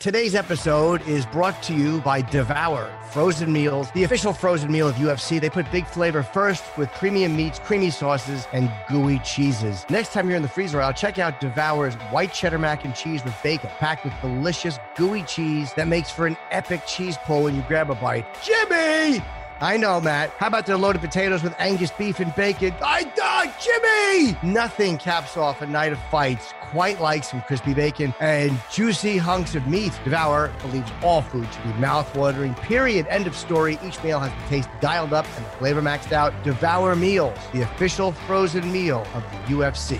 Today's episode is brought to you by Devour Frozen Meals, the official frozen meal of UFC. They put big flavor first with premium meats, creamy sauces, and gooey cheeses. Next time you're in the freezer aisle, check out Devour's white cheddar mac and cheese with bacon, packed with delicious gooey cheese that makes for an epic cheese pull when you grab a bite. Jimmy! I know, Matt. How about their loaded potatoes with Angus beef and bacon? I died, Jimmy! Nothing caps off a night of fights quite like some crispy bacon and juicy hunks of meat. Devour believes all food should be mouth-watering. Period. End of story. Each meal has the taste dialed up and the flavor maxed out. Devour Meals, the official frozen meal of the UFC.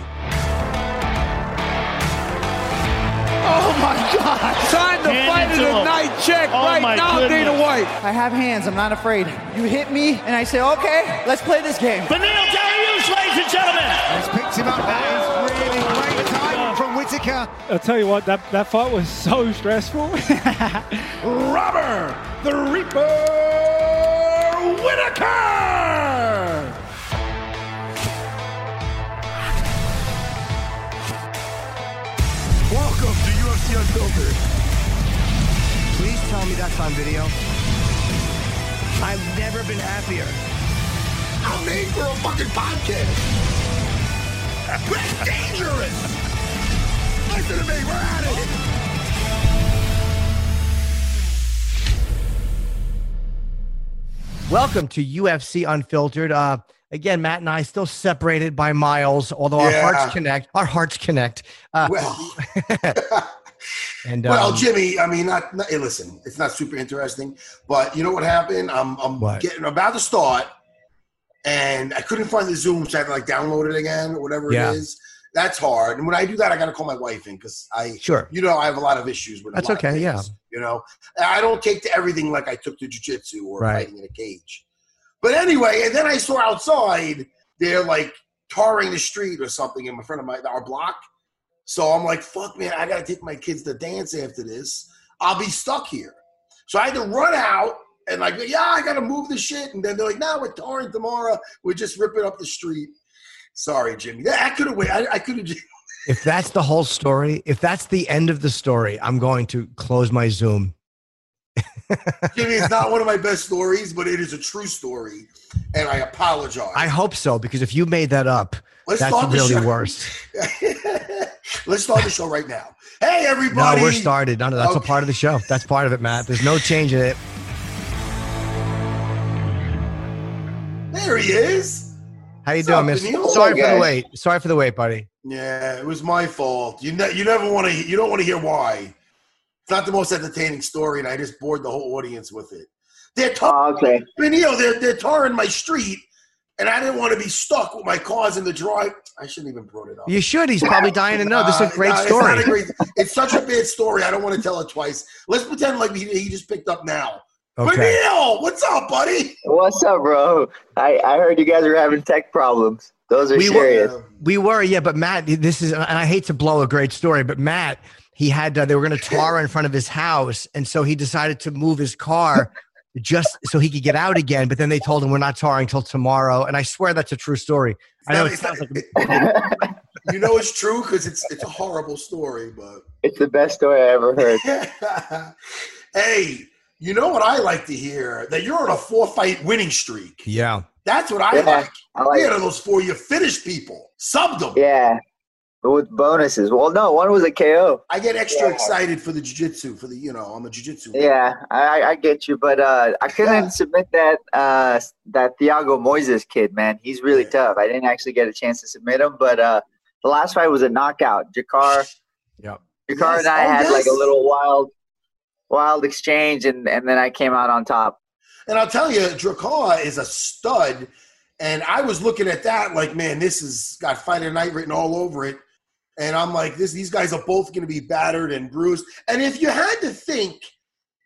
Oh my God! Time to Hand fight it in to a night check Oh right now, goodness. Dana White. I have hands. I'm not afraid. You hit me, and I say, okay, let's play this game. Beneil Dariush, ladies and gentlemen. Has picked him up. That is really great timing from Whitaker. I'll tell you what, that, that fight was so stressful. Robert the Reaper Whitaker. Welcome to UFC Unfiltered. Please tell me that's on video. I've never been happier. I'm made for a fucking podcast. We're dangerous. Listen to me. We're at it. Welcome to UFC Unfiltered. Uh, again, Matt and I still separated by miles, although our hearts connect. Our hearts connect. Uh, Well, and well, um, Jimmy. I mean, not, not. Hey, listen, it's not super interesting, but you know what happened? I'm, I'm What? getting about to start, and I couldn't find the Zoom, so I had to like download it again or whatever Yeah. it is. That's hard. And when I do that, I got to call my wife in because I, Sure. you know, I have a lot of issues with. That's okay, yeah. You know, I don't take to everything like I took to jujitsu or Right. fighting in a cage. But anyway, and then I saw outside they're like tarring the street or something in front of my our block. So I'm like, fuck, man, I gotta take my kids to dance after this. I'll be stuck here. So I had to run out and like, yeah, I gotta move the shit. And then they're like, no, we're touring tomorrow. We're just ripping up the street. Sorry, Jimmy. Yeah, I could have waited. I, I could have. if that's the whole story, if that's the end of the story, I'm going to close my Zoom. Jimmy, it's not one of my best stories, but it is a true story, and I apologize. I hope so because if you made that up, Let's that's start the really show. worst. Let's start the show right now. Hey, everybody! No, we're started. No, no, that's a part of the show. That's part of it, Matt. There's no change in it. There he is. How you What's doing, Miss? Sorry for the wait. Sorry for the wait, buddy. Yeah, it was my fault. You ne- you never want to you don't want to hear why. It's not the most entertaining story, and I just bored the whole audience with it. They're tar- Oh, okay. Beneil, they're they're tarring my street, and I didn't want to be stuck with my cars in the drive. I shouldn't even brought it up. You should. He's probably dying to know. This is Uh, a great no, story. not a great- It's, such a bad story. I don't want to tell it twice. Let's pretend like he, he just picked up now. Okay. Beneil, what's up, buddy? What's up, bro? I, I heard you guys were having tech problems. Those are We were- serious. We were, yeah, but Matt, this is, and I hate to blow a great story, but Matt, he had, uh, they were going to tar in front of his house. And so he decided to move his car just so he could get out again. But then they told him, we're not tarring till tomorrow. And I swear that's a true story. I know it It's sounds not- like, You know it's true because it's it's a horrible story, but it's the best story I ever heard. hey, you know what I like to hear? That you're on a four fight winning streak. yeah. That's what I Yeah, like. I like You're one of those four you finished people. Subbed them. Yeah. With bonuses. Well, no, one was a KO. I get extra yeah. excited for the jiu-jitsu, for the you know, I'm a jiu-jitsu. Yeah, I, I get you, but uh, I couldn't yeah. submit that uh, that Thiago Moises kid, man. He's really yeah. tough. I didn't actually get a chance to submit him, but uh, the last fight was a knockout. Drakkar, yep. Drakkar yes. and I oh, had yes. like a little wild, wild exchange, and and then I came out on top. And I'll tell you, Drakkar is a stud. And I was looking at that like, man, this has got Fight of Night written all over it. And I'm like, this these guys are both going to be battered and bruised. And if you had to think,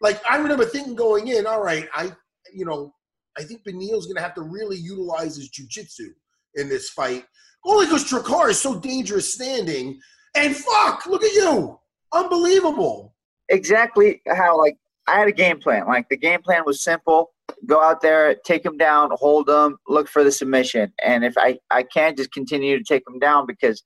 like I remember thinking going in, all right, I you know, I think Beneil's going to have to really utilize his jujitsu in this fight, only because Drakkar is so dangerous standing. And fuck, look at you, unbelievable. Exactly how like I had a game plan. Like the game plan was simple: go out there, take him down, hold him, look for the submission. And if I I can't just continue to take him down because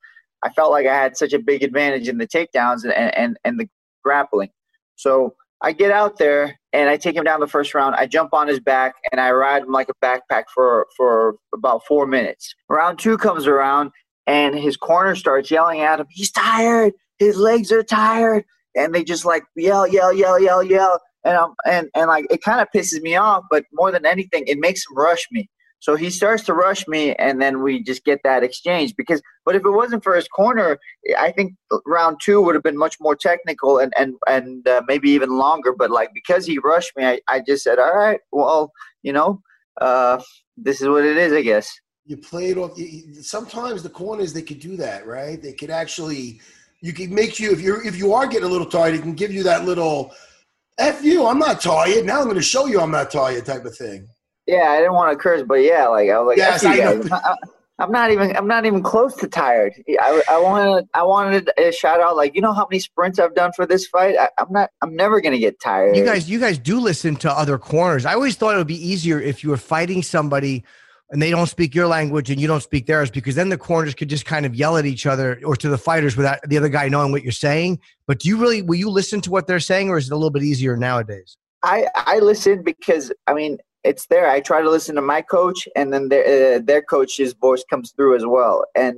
I felt like I had such a big advantage in the takedowns and, and, and the grappling. So I get out there and I take him down the first round. I jump on his back and I ride him like a backpack for, for about four minutes. Round two comes around and his corner starts yelling at him, He's tired. His legs are tired. And they just like yell, yell, yell, yell, yell. And, I'm, and, and like it kind of pisses me off, but more than anything, it makes him rush me. So he starts to rush me, and then we just get that exchange. Because, but if it wasn't for his corner, I think round two would have been much more technical and and and uh, maybe even longer. But like because he rushed me, I, I just said, all right, well, you know, uh, this is what it is, I guess. You play it off. Sometimes the corners they could do that, right? They could actually, you could make you if you if you are getting a little tired, it can give you that little. F you, I'm not tired. Now I'm going to show you I'm not tired type of thing. Yeah, I didn't want to curse, but yeah, like I was like, yes, I know. I'm not even I'm not even close to tired. I, I wanted I wanted a shout out like you know how many sprints I've done for this fight. I, am not I'm never gonna get tired. You guys you guys do listen to other corners. I always thought it would be easier if you were fighting somebody and they don't speak your language and you don't speak theirs because then the corners could just kind of yell at each other or to the fighters without the other guy knowing what you're saying. But do you really will you listen to what they're saying or is it a little bit easier nowadays? I I listen because I mean it's there. I try to listen to my coach, and then their uh, their coach's voice comes through as well. And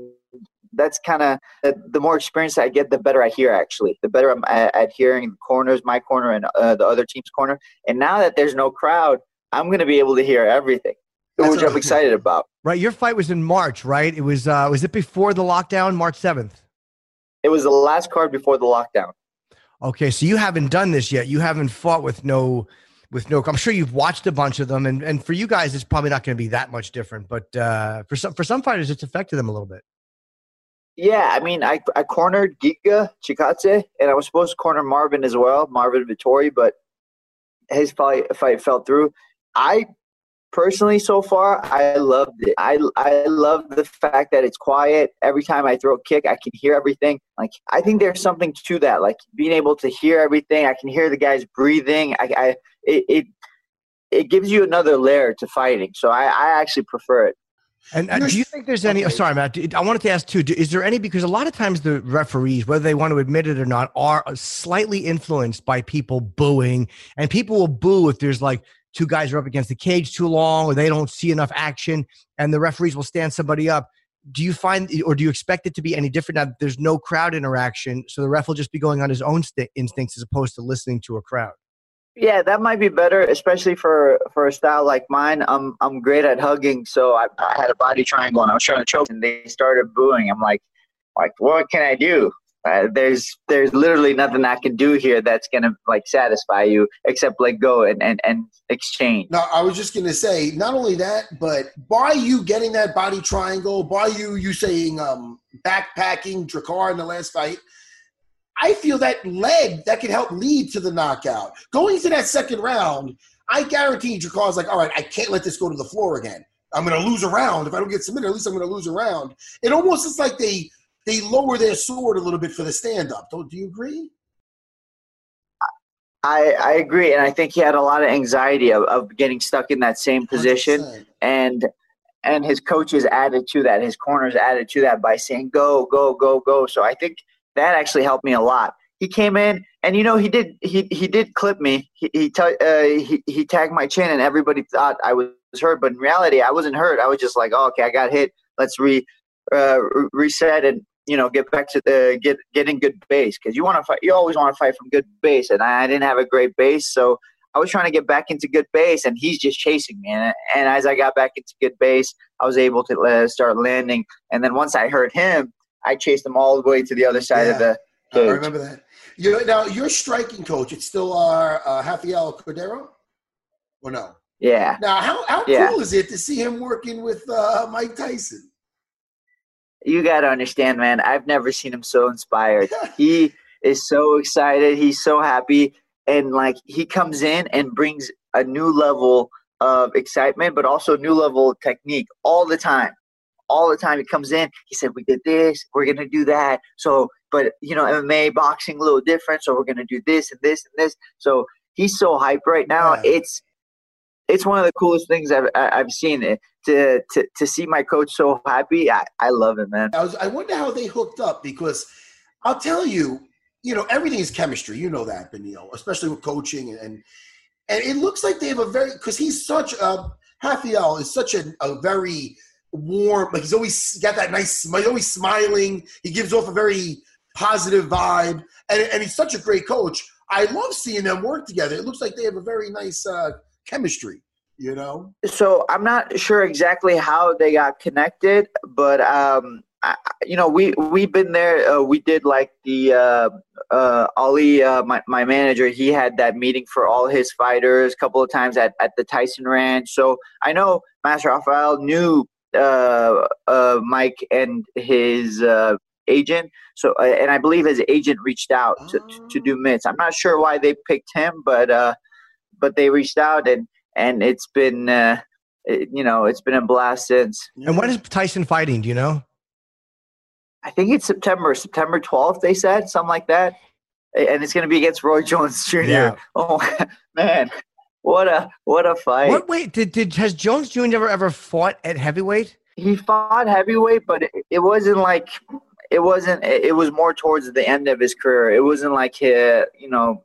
that's kind of the more experience I get, the better I hear. Actually, the better I'm at, at hearing the corners, my corner, and uh, the other team's corner. And now that there's no crowd, I'm going to be able to hear everything, that's which I'm excited about. Right, your fight was in March, right? It was. Uh, was it before the lockdown, March seventh? It was the last card before the lockdown. Okay, so you haven't done this yet. You haven't fought with no with no. I'm sure you've watched a bunch of them, and and for you guys, it's probably not going to be that much different. But uh, for some for some fighters, it's affected them a little bit. Yeah, I mean, I I cornered Giga Chikadze, and I was supposed to corner Marvin as well, Marvin Vettori, but his fight fight fell through. I personally so far i loved it i i love the fact that it's quiet every time i throw a kick i can hear everything like i think there's something to that like being able to hear everything i can hear the guys breathing i, I it, it it gives you another layer to fighting so i i actually prefer it and uh, do you think there's any? Oh, sorry, Matt. I wanted to ask too. Is there any? Because a lot of times the referees, whether they want to admit it or not, are slightly influenced by people booing, and people will boo if there's like two guys are up against the cage too long or they don't see enough action and the referees will stand somebody up do you find or do you expect it to be any different now that there's no crowd interaction so the ref will just be going on his own st- instincts as opposed to listening to a crowd yeah that might be better especially for for a style like mine. I'm i'm great at hugging so i, I had a body triangle and i was trying to choke and they started booing. I'm like like what can i do? Uh, there's there's literally nothing I can do here that's gonna like satisfy you except let go and, and, and exchange. Now I was just gonna say not only that, but by you getting that body triangle, by you you saying um, backpacking Drakkar in the last fight, I feel that leg that could help lead to the knockout. Going to that second round, I guarantee Drakkar's like, all right, I can't let this go to the floor again. I'm going to lose a round. If I don't get submitted, at least I'm going to lose a round. It almost is like they they lower their sword a little bit for the stand up. Don't do you agree? I, I agree, and I think he had a lot of anxiety of, of getting stuck in that same position, 100%. and and his coaches added to that, his corners added to that by saying go, go, go, go. So I think that actually helped me a lot. He came in, and you know he did he he did clip me. He he, t- uh, he he tagged my chin, and everybody thought I was hurt, but in reality I wasn't hurt. I was just like, oh, okay, I got hit. Let's re uh, reset and you know, get back to the get getting good base because you want to fight. You always want to fight from good base, and I, I didn't have a great base, so I was trying to get back into good base, and he's just chasing me. And, and as I got back into good base, I was able to uh, start landing. And then once I heard him, I chased him all the way to the other side yeah. of the cage. I remember that. You now your striking coach. It's still our uh, Rafael Cordeiro, or no? Yeah. Now, how how yeah. cool is it to see him working with uh, Mike Tyson? You got to understand, man. I've never seen him so inspired. he is so excited. He's so happy and like he comes in and brings a new level of excitement, but also new level of technique all the time. All the time he comes in, he said, "We did this, we're gonna do that." So, but you know, MMA, boxing, a little different. So we're gonna do this and this and this. So he's so hyped right now. Yeah. It's it's one of the coolest things I've I've seen. It to to to see my coach so happy. I, I love it, man. I was I wonder how they hooked up because I'll tell you, you know, everything is chemistry. You know that, Beneil, especially with coaching and and it looks like they have a very because he's such a Rafael is such a, a very warm, like he's always got that nice smile, always smiling. He gives off a very positive vibe, and, and he's such a great coach. I love seeing them work together. It looks like they have a very nice uh, chemistry. You know. So I'm not sure exactly how they got connected, but um, I, you know, we we've been there. Uh, we did like the uh, uh, Ali, uh, my my manager. He had that meeting for all his fighters a couple of times at, at the Tyson Ranch. So I know Master Rafael knew Uh, uh, Mike and his uh, agent. So and I believe his agent reached out to, to do mitts. I'm not sure why they picked him, but uh, but they reached out and and it's been. It, you know, it's been a blast since. And when is Tyson fighting? Do you know? I think it's September, September 12th, they said, something like that. And it's going to be against Roy Jones Jr. Yeah. Oh, man. What a what a fight! What wait did did has Jones Jr. ever ever fought at heavyweight? He fought heavyweight, but it, it wasn't like it wasn't. It was more towards the end of his career. It wasn't like his, you know,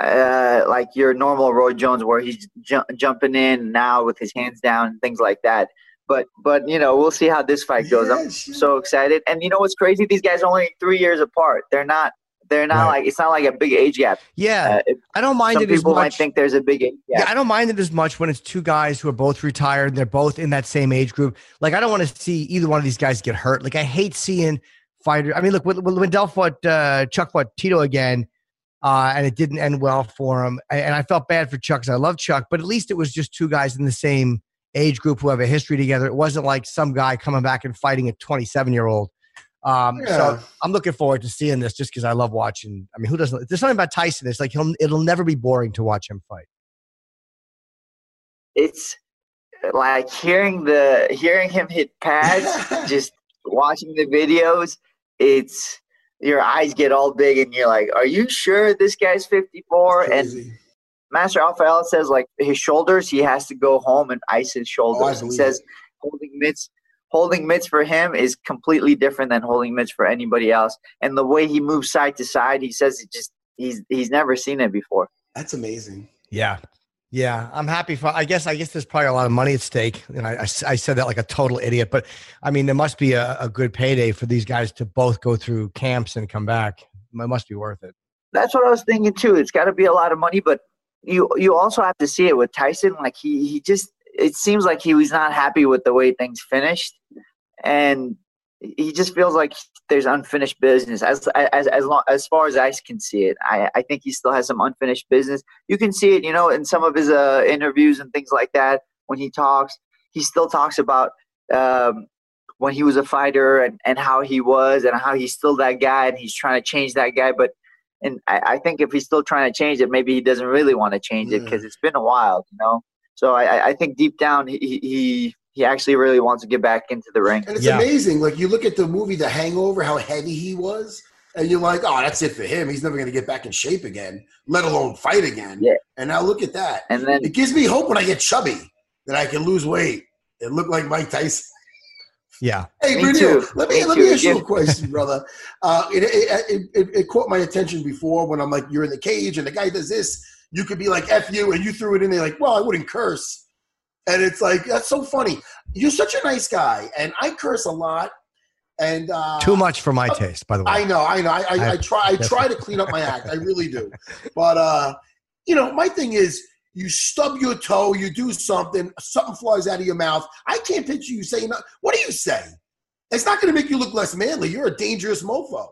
uh, like your normal Roy Jones, where he's ju- jumping in now with his hands down and things like that. But but you know we'll see how this fight goes. I'm so excited. And you know what's crazy? These guys are only three years apart. They're not. They're not right. like it's not like a big age gap. Yeah, uh, I don't mind it as much. People might think there's a big age gap. Yeah, I don't mind it as much when it's two guys who are both retired. And they're both in that same age group. Like I don't want to see either one of these guys get hurt. Like I hate seeing fighters. I mean, look when, when Dell fought uh, Chuck fought Tito again. Uh, and it didn't end well for him. And I felt bad for Chuck because I love Chuck, but at least it was just two guys in the same age group who have a history together. It wasn't like some guy coming back and fighting a 27 year old. Um, yeah. So I'm looking forward to seeing this just because I love watching. I mean, who doesn't? There's something about Tyson. It's like he'll, it'll never be boring to watch him fight. It's like hearing the hearing him hit pads, just watching the videos. It's your eyes get all big and you're like, "Are you sure this guy's 54?" And Master Rafael says like his shoulders, he has to go home and ice his shoulders. Oh, he says holding mitts holding mitts for him is completely different than holding mitts for anybody else. And the way he moves side to side, he says it just he's he's never seen it before. That's amazing. Yeah. Yeah, I'm happy for. I guess I guess there's probably a lot of money at stake, and I, I, I said that like a total idiot. But I mean, there must be a, a good payday for these guys to both go through camps and come back. It must be worth it. That's what I was thinking too. It's got to be a lot of money, but you you also have to see it with Tyson. Like he he just it seems like he was not happy with the way things finished, and he just feels like there's unfinished business as as as long as far as I can see it. I I think he still has some unfinished business. You can see it, you know, in some of his uh, interviews and things like that. When he talks, he still talks about um, when he was a fighter and, and how he was and how he's still that guy and he's trying to change that guy. But and I, I, think if he's still trying to change it, maybe he doesn't really want to change it because it's been a while, you know. So I, I think deep down he, he he actually really wants to get back into the ring. And it's yeah. amazing. Like you look at the movie The Hangover, how heavy he was, and you're like, oh, that's it for him. He's never going to get back in shape again, let alone fight again. Yeah. And now look at that. And then it gives me hope when I get chubby that I can lose weight and look like Mike Tyson. Yeah. Hey, me Bruno, let me, me let me ask you a question, brother. Uh, it, it, it, it, caught my attention before when I'm like, you're in the cage and the guy does this. You could be like, F you, and you threw it in there like, well, I wouldn't curse. And it's like, that's so funny. You're such a nice guy. And I curse a lot. And uh, too much for my taste, by the way. I know, I know. I, I, I, I try, I try to clean up my act. I really do. But uh, you know, my thing is, you stub your toe, you do something, something flies out of your mouth. I can't picture you saying, "What do you say?" It's not going to make you look less manly. You're a dangerous mofo.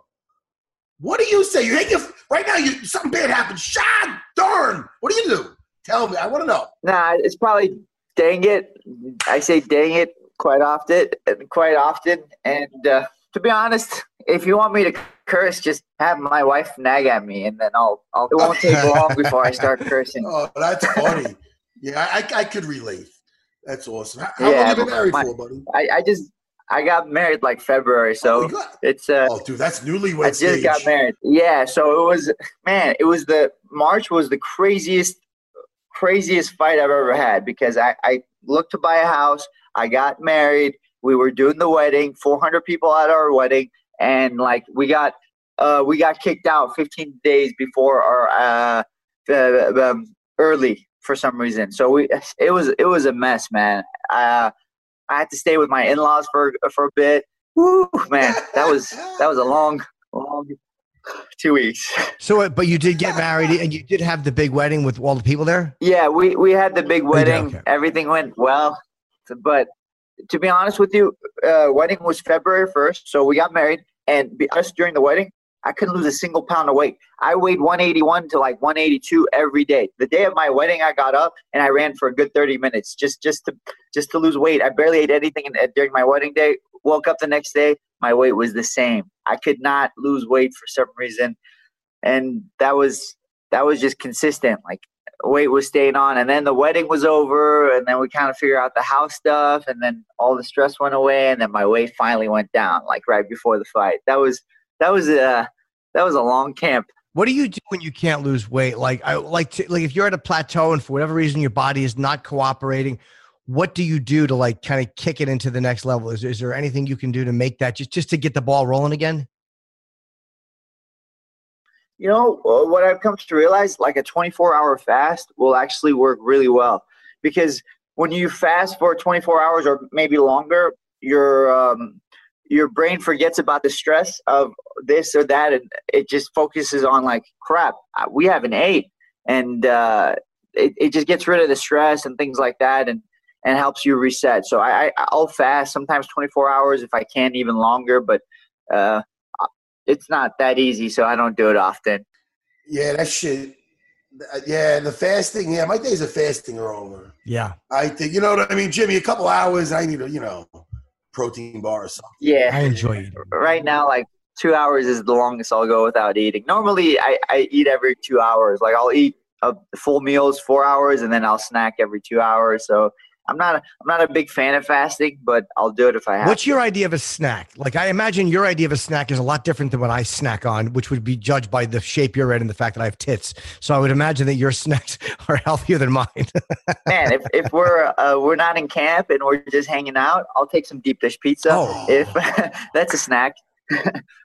What do you say? You hate your right now. You something bad happened. Shot, darn. What do you do? Tell me. I want to know. Nah, it's probably dang it. I say dang it quite often, quite often. And uh, to be honest, if you want me to curse, just have my wife nag at me, and then I'll. I'll it won't take long before I start cursing. Oh, that's funny. yeah, I, I could relate. That's awesome. How, how yeah, long have you been married my, for, buddy? I, I just I got married like February, so oh it's uh. Oh, dude, that's newlywed. I just stage. got married. Yeah, so it was man. It was the March was the craziest, craziest fight I've ever had because I I looked to buy a house. I got married. We were doing the wedding. Four hundred people at our wedding, and like we got uh we got kicked out 15 days before our uh, uh um, early for some reason. So we it was it was a mess, man. Uh I had to stay with my in-laws for for a bit. Woo, man, that was that was a long, long two weeks. So, uh, but you did get married, and you did have the big wedding with all the people there. Yeah, we we had the big wedding. Okay. Everything went well, but to be honest with you, uh, wedding was February first, so we got married, and us during the wedding, I couldn't lose a single pound of weight. I weighed 181 to like 182 every day. The day of my wedding, I got up and I ran for a good 30 minutes just just to just to lose weight. I barely ate anything during my wedding day. Woke up the next day, my weight was the same. I could not lose weight for some reason, and that was that was just consistent. Like weight was staying on, and then the wedding was over, and then we kind of figured out the house stuff, and then all the stress went away, and then my weight finally went down, like right before the fight. That was that was a that was a long camp. What do you do when you can't lose weight? Like I like to like if you're at a plateau and for whatever reason your body is not cooperating, what do you do to like kind of kick it into the next level? Is, is there anything you can do to make that just just to get the ball rolling again? You know uh, what I've come to realize, like a 24 hour fast will actually work really well because when you fast for 24 hours or maybe longer, your um, your brain forgets about the stress of this or that and it just focuses on like crap we haven't ate. And uh, it, it just gets rid of the stress and things like that and and helps you reset. So i i'll fast sometimes 24 hours if i can even longer but uh, it's not that easy so i don't do it often. Yeah that shit yeah the fasting yeah my days of fasting are over. Yeah. I think you know what i mean jimmy a couple hours i need to you know protein bar or something. Yeah, I enjoy it. Right now, like two hours is the longest I'll go without eating. Normally, I, I eat every two hours. Like I'll eat a full meals four hours, and then I'll snack every two hours. So I'm not a, I'm not a big fan of fasting, but I'll do it if I have. What's to. your idea of a snack? Like I imagine your idea of a snack is a lot different than what I snack on, which would be judged by the shape you're in and the fact that I have tits. So I would imagine that your snacks are healthier than mine. Man, if, if we're uh, we're not in camp and we're just hanging out, I'll take some deep dish pizza. Oh. If that's a snack.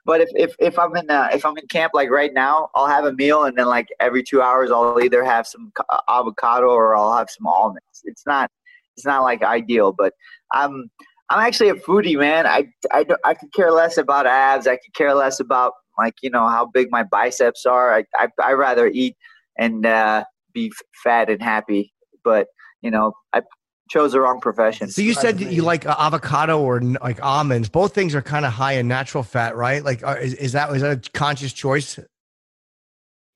but if, if, if I'm in uh, if I'm in camp like right now, I'll have a meal and then like every two hours I'll either have some avocado or I'll have some almonds. It's not it's not like ideal, but I'm I'm actually a foodie, man. I I I could care less about abs. I could care less about like you know how big my biceps are. I I I rather eat and uh, be fat and happy. But you know I chose the wrong profession. So you said you like avocado or like almonds. Both things are kind of high in natural fat, right? Like, uh, is, is that is that a conscious choice?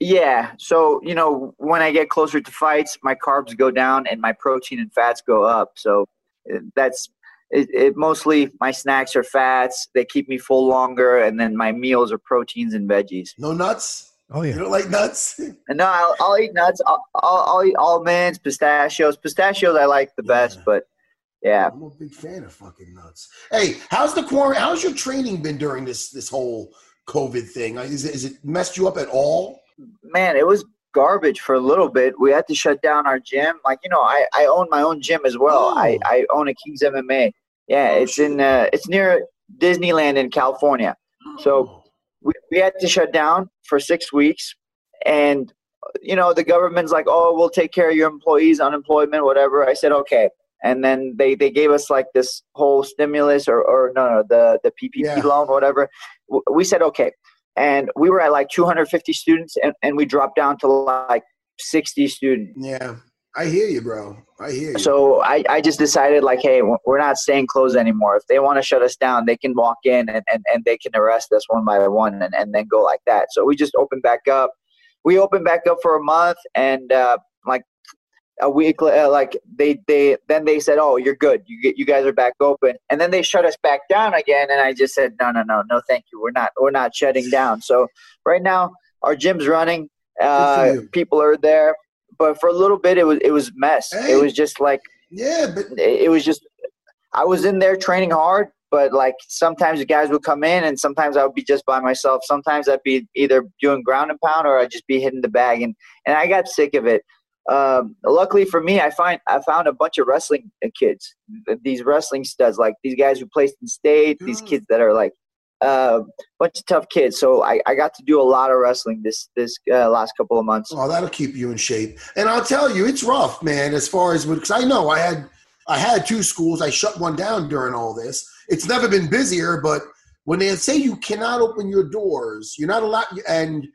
Yeah. So, you know, when I get closer to fights, my carbs go down and my protein and fats go up. So uh, that's it, it, mostly my snacks are fats. They keep me full longer. And then my meals are proteins and veggies. No nuts? Oh, yeah. You don't like nuts? no, I'll, I'll eat nuts. I'll, I'll, I'll, eat almonds, pistachios. Pistachios I like the yeah. best, but yeah. I'm a big fan of fucking nuts. Hey, how's the quarantine? How's your training been during this this whole COVID thing? Is it, is it messed you up at all? Man, it was garbage for a little bit. We had to shut down our gym. Like, you know, I, I own my own gym as well. I, I own a Kings MMA. Yeah, oh, it's in uh, it's near Disneyland in California. So oh. we, we had to shut down for six weeks and you know, the government's like, Oh, we'll take care of your employees, unemployment, whatever. I said, Okay. and then they they gave us like this whole stimulus or or no no the the PPP Yeah. loan whatever. We said okay, and we were at like 250 students, and, and we dropped down to like 60 students. Yeah, I hear you, bro. I hear you. So I, I just decided like, hey, we're not staying closed anymore. If they want to shut us down, they can walk in and, and, and they can arrest us one by one and, and then go like that. So we just opened back up. We opened back up for a month and uh, a week, uh, like they, they, then they said, oh, you're good. You get, you guys are back open. And then they shut us back down again. And I just said, no, no, no, no, thank you. We're not, we're not shutting down. So right now our gym's running. Uh, people are there but for a little bit it was it was mess. Hey. It was just like yeah, but it, it was just I was in there training hard, but like sometimes the guys would come in and sometimes I would be just by myself. Sometimes I'd be either doing ground and pound or I'd just be hitting the bag and and I got sick of it. Um, luckily for me, I find I found a bunch of wrestling kids, these wrestling studs, like these guys who placed in state, these kids that are like a uh, bunch of tough kids. So I, I got to do a lot of wrestling this this uh, last couple of months. Oh, that'll keep you in shape. And I'll tell you, it's rough, man. As far as because I know I had I had two schools. I shut one down during all this. It's never been busier, but when they say you cannot open your doors, you're not allowed, and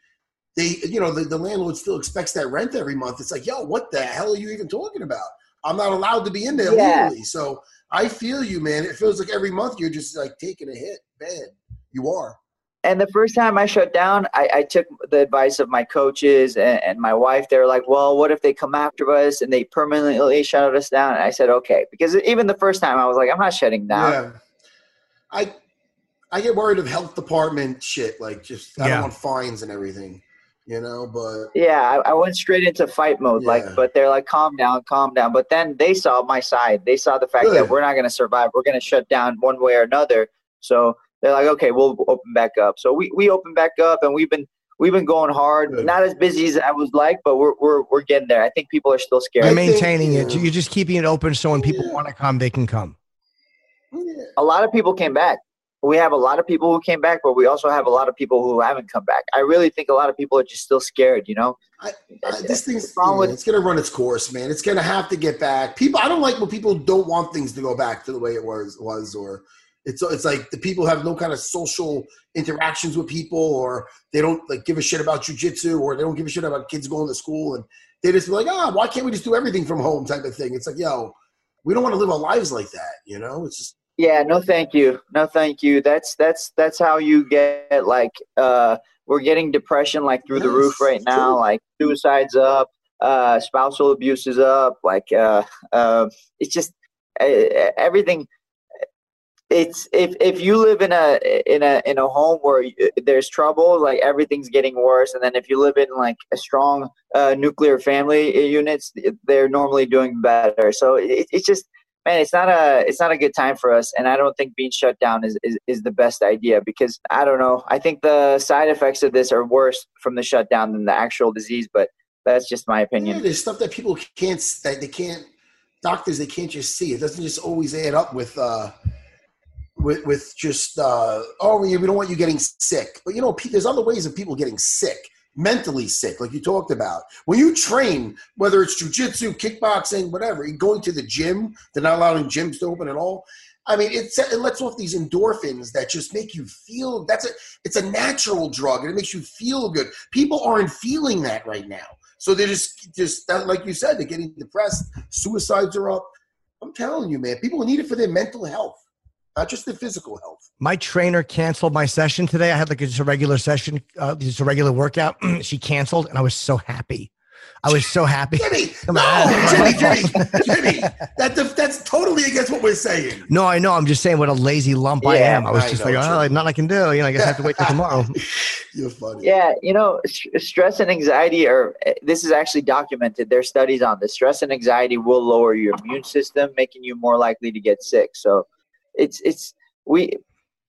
they, you know, the, the landlord still expects that rent every month. It's like, yo, what the hell are you even talking about? I'm not allowed to be in there Yeah. legally. So I feel you, man. It feels like every month you're just like taking a hit. Bad. You are. and the first time I shut down, I, I took the advice of my coaches and, and my wife. They were like, "Well, what if they come after us and they permanently shut us down?" And I said, "Okay," because even the first time I was like, "I'm not shutting down." Yeah. I I get worried of health department shit, like just I Yeah. don't want fines and everything, you know. But Yeah, I, I went straight into fight mode. Yeah. Like, but they're like, "Calm down, calm down." But then they saw my side. They saw the fact Good. that we're not going to survive. We're going to shut down one way or another. So they're like, "Okay, we'll open back up." So we we opened back up, and we've been we've been going hard. Good. Not as busy as I was like, but we're we're we're getting there. I think people are still scared. You're I think, maintaining it. yeah. You're just keeping it open so when people Yeah. want to come, they can come. yeah, a lot of people came back. We have a lot of people who came back, but we also have a lot of people who haven't come back. I really think a lot of people are just still scared, you know? I, I, this thing's problem with- it's gonna run its course, man. It's gonna have to get back. People, I don't like when people don't want things to go back to the way it was was, or it's it's like the people have no kind of social interactions with people, or they don't like give a shit about jujitsu, or they don't give a shit about kids going to school, and they just be like, ah, why can't we just do everything from home, type of thing. It's like, yo, we don't want to live our lives like that, you know? It's just Yeah, no thank you. No thank you. That's that's that's how you get like uh we're getting depression like through the roof right now, like suicides up, uh spousal abuse is up, like uh uh it's just uh, everything it's if if you live in a in a in a home where y- there's trouble like everything's getting worse and then if you live in like a strong uh, nuclear family uh, units they're normally doing better so it, it's just man it's not a it's not a good time for us and i don't think being shut down is, is is the best idea because i don't know i think the side effects of this are worse from the shutdown than the actual disease but that's just my yeah, opinion there's stuff that people can't that they can't doctors they can't just see. It doesn't just always add up with uh with with just uh oh we don't want you getting sick. But you know, there's other ways of people getting sick, mentally sick, like you talked about. When you train, whether it's jujitsu, kickboxing, whatever, going to the gym, they're not allowing gyms to open at all. I mean, it lets off these endorphins that just make you feel. That's a it's a natural drug, and it makes you feel good. People aren't feeling that right now, so they're just just like you said, they're getting depressed. Suicides are up. I'm telling you, man, people need it for their mental health, not just their physical health. My trainer canceled my session today. I had like just a regular session, uh, just a regular workout. she canceled, and I was so happy. I was so happy. Jimmy, no. Jimmy, Jimmy, Jimmy. That that's totally against what we're saying. No, I know. I'm just saying what a lazy lump I am. I was I just know, like, true. oh, nothing I can do. You know, I guess I have to wait till tomorrow. You're funny. Yeah, you know, st- stress and anxiety are. eh, This is actually documented. There's studies on this. Stress and anxiety will lower your immune system, making you more likely to get sick. So, it's it's we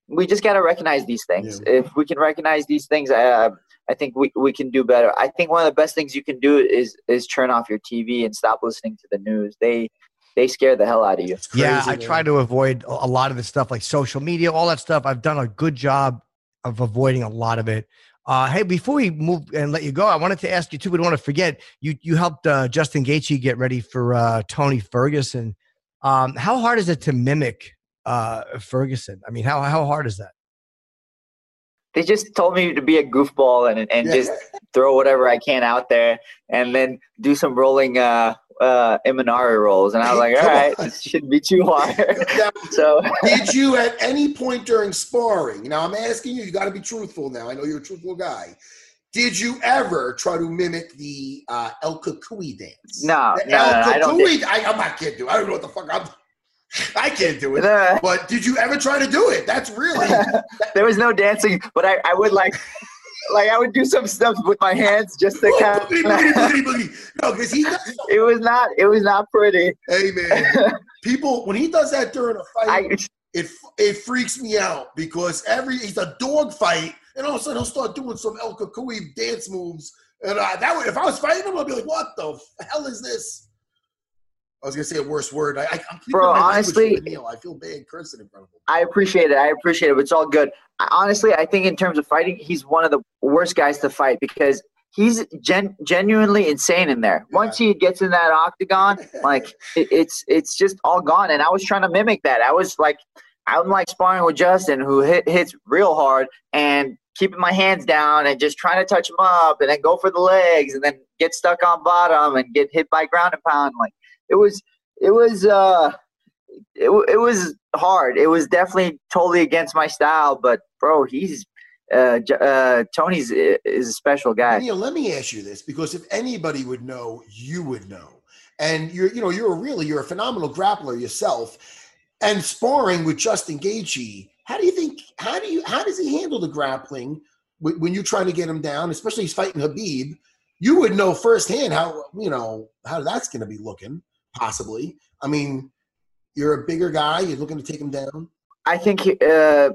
we just got to recognize these things. If we can recognize these things, uh, I think we, we can do better. I think one of the best things you can do is is turn off your TV and stop listening to the news. They they scare the hell out of you. Crazy, yeah, I man. try to avoid a a lot of the stuff like social media, all that stuff. I've done a good job of avoiding a lot of it. Uh, hey, before we move and let you go, I wanted to ask you too. We don't want to forget you. You helped uh, Justin Gaethje get ready for uh, Tony Ferguson. Um, how hard is it to mimic uh, Ferguson? I mean, how how hard is that? They just told me to be a goofball and and Yeah. just throw whatever I can out there, and then do some rolling uh, uh, Imanari rolls. And I was like, all right, this shouldn't be too hard. Now, so did you at any point during sparring? Now I'm asking you. You got to be truthful. Now I know you're a truthful guy. Did you ever try to mimic the uh, El Cucuy dance? No, The no, El no, I don't Cucuy. I, I'm not do. I don't know what the fuck I'm. I can't do it. Uh, But did you ever try to do it? That's really there was no dancing, but I, I would like, like I would do some stuff with my hands just to kind of. No, because he does. it was not, it was not pretty. Hey man, people when he does that during a fight, I, it it freaks me out because every he's a dog fight, and all of a sudden he'll start doing some El Cucuy dance moves, and I, that would if I was fighting him, I'd be like, "What the hell is this?" I was gonna say a worse word. I, I, I'm Bro, honestly- Neil. I feel bad cursing in front of him. I appreciate it. I appreciate it. But it's all good. I, honestly, I think in terms of fighting, he's one of the worst guys to fight because he's gen- genuinely insane in there. Once he gets in that octagon, like it, it's it's just all gone. And I was trying to mimic that. I was like, I'm like sparring with Justin, who hit, hits real hard and keeping my hands down and just trying to touch him up and then go for the legs and then get stuck on bottom and get hit by ground and pound. Like it was, it was. uh it, it was hard. It was definitely totally against my style, but bro, he's uh, uh, Tony's is a special guy. Neil, let me ask you this because if anybody would know, you would know. And you're, you know, you're a really, you're a phenomenal grappler yourself. And sparring with Justin Gaethje, how do you think? How do you? How does he handle the grappling wh- when you're trying to get him down? Especially he's fighting Khabib. You would know firsthand how you know how that's going to be looking. Possibly. I mean, you're a bigger guy. You're looking to take him down. I think uh,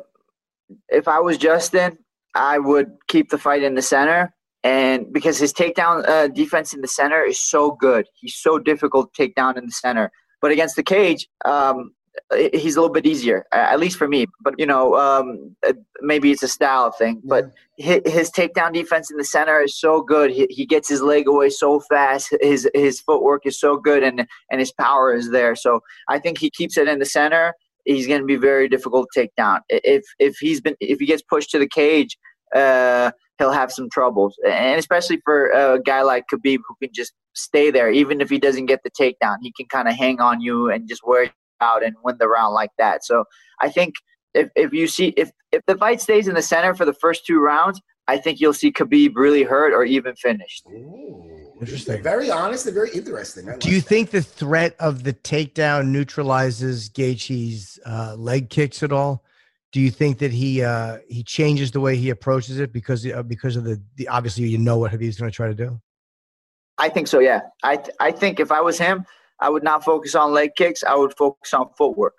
if I was Justin, I would keep the fight in the center, and because his takedown uh, defense in the center is so good, he's so difficult to take down in the center. But against the cage, um, he's a little bit easier, at least for me. But you know, um, maybe it's a style thing. But hi- his takedown defense in the center is so good. He, he gets his leg away so fast. His his footwork is so good, and and his power is there. So I think he keeps it in the center. He's going to be very difficult to take down. If if he's been if he gets pushed to the cage, uh, he'll have some troubles, and especially for a guy like Khabib who can just stay there, even if he doesn't get the takedown, he can kind of hang on you and just wear out and win the round like that. So I think if, if you see if if the fight stays in the center for the first two rounds, I think you'll see Khabib really hurt or even finished. Interesting. Very honest and very interesting. I Do like you that. think the threat of the takedown neutralizes Gaethje's uh, leg kicks at all? Do you think that he uh, he changes the way he approaches it because uh, because of the, the obviously you know what Khabib's going to try to do? I think so. Yeah, I th- I think if I was him, I would not focus on leg kicks. I would focus on footwork.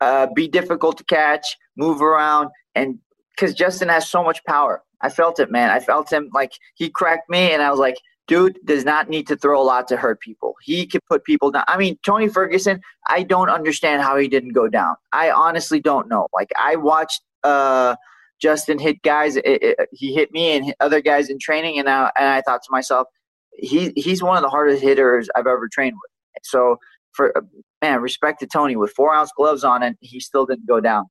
Uh, be difficult to catch, move around, and because Justin has so much power. I felt it, man. I felt him like he cracked me, and I was like, dude does not need to throw a lot to hurt people. He could put people down. I mean, Tony Ferguson, I don't understand how he didn't go down. I honestly don't know. Like I watched uh, Justin hit guys. It, it, he hit me and hit other guys in training, and I, and I thought to myself, he he's one of the hardest hitters I've ever trained with. So for man, respect to Tony with four ounce gloves on, and he still didn't go down.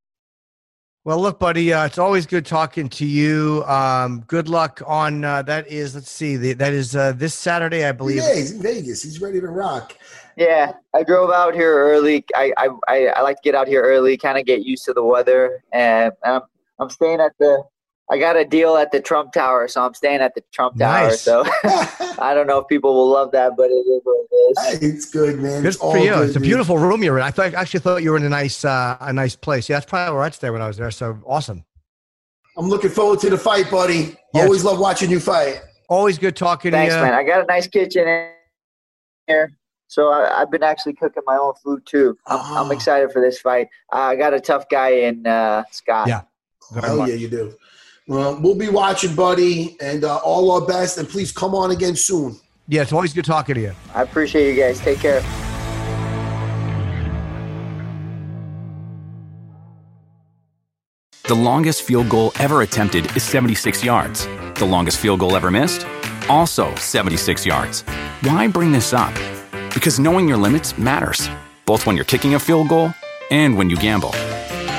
Well, look, buddy, uh, it's always good talking to you. Um, good luck on uh, that. Is let's see, the, that is uh, this Saturday, I believe. Yeah, he's in Vegas. He's ready to rock. Yeah, I drove out here early. I I, I, I like to get out here early, kind of get used to the weather, and I'm I'm staying at the. I got a deal at the Trump Tower, so I'm staying at the Trump Tower. Nice. So I don't know if people will love that, but it is what it is. It's good, man. Good it's all for you. good, It's a dude. beautiful room you're in. I thought actually thought you were in a nice uh, a nice place. Yeah, that's probably where I'd stay when I was there. So awesome. I'm looking forward to the fight, buddy. Yes. Always love watching you fight. Always good talking Thanks, to you. man. I got a nice kitchen in here, so I, I've been actually cooking my own food too. I'm, I'm Oh. excited for this fight. I got a tough guy in uh, Scott. Yeah. Very Hell much. yeah, you do. Well, we'll be watching, buddy, and uh, all our best. And please come on again soon. Yeah, it's always good talking to you. I appreciate you guys. Take care. The longest field goal ever attempted is 76 yards. The longest field goal ever missed? Also 76 yards. Why bring this up? Because knowing your limits matters, both when you're kicking a field goal and when you gamble.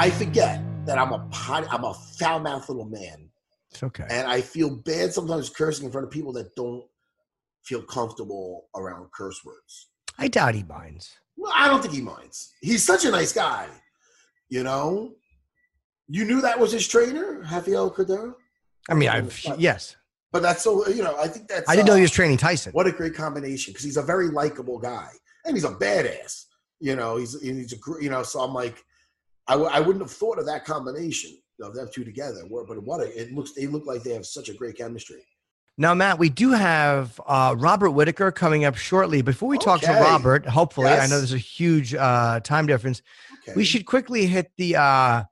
I forget that I'm a pot, I'm a foul mouthed little man. It's okay. And I feel bad sometimes cursing in front of people that don't feel comfortable around curse words. I doubt he minds. Well, I don't think he minds. He's such a nice guy. You know? You knew that was his trainer, Rafael Cordero? I mean, I've yes. But that's so you know, I think that's I didn't know uh, he was training Tyson. What a great combination because he's a very likable guy and he's a badass. You know, he's he's a you know. So I'm like, I w- I wouldn't have thought of that combination of them two together. But what a, it looks they look like they have such a great chemistry. Now, Matt, we do have uh, Robert Whittaker coming up shortly. Before we talk to Robert, hopefully, I know there's a huge uh, time difference. Okay. We should quickly hit the uh,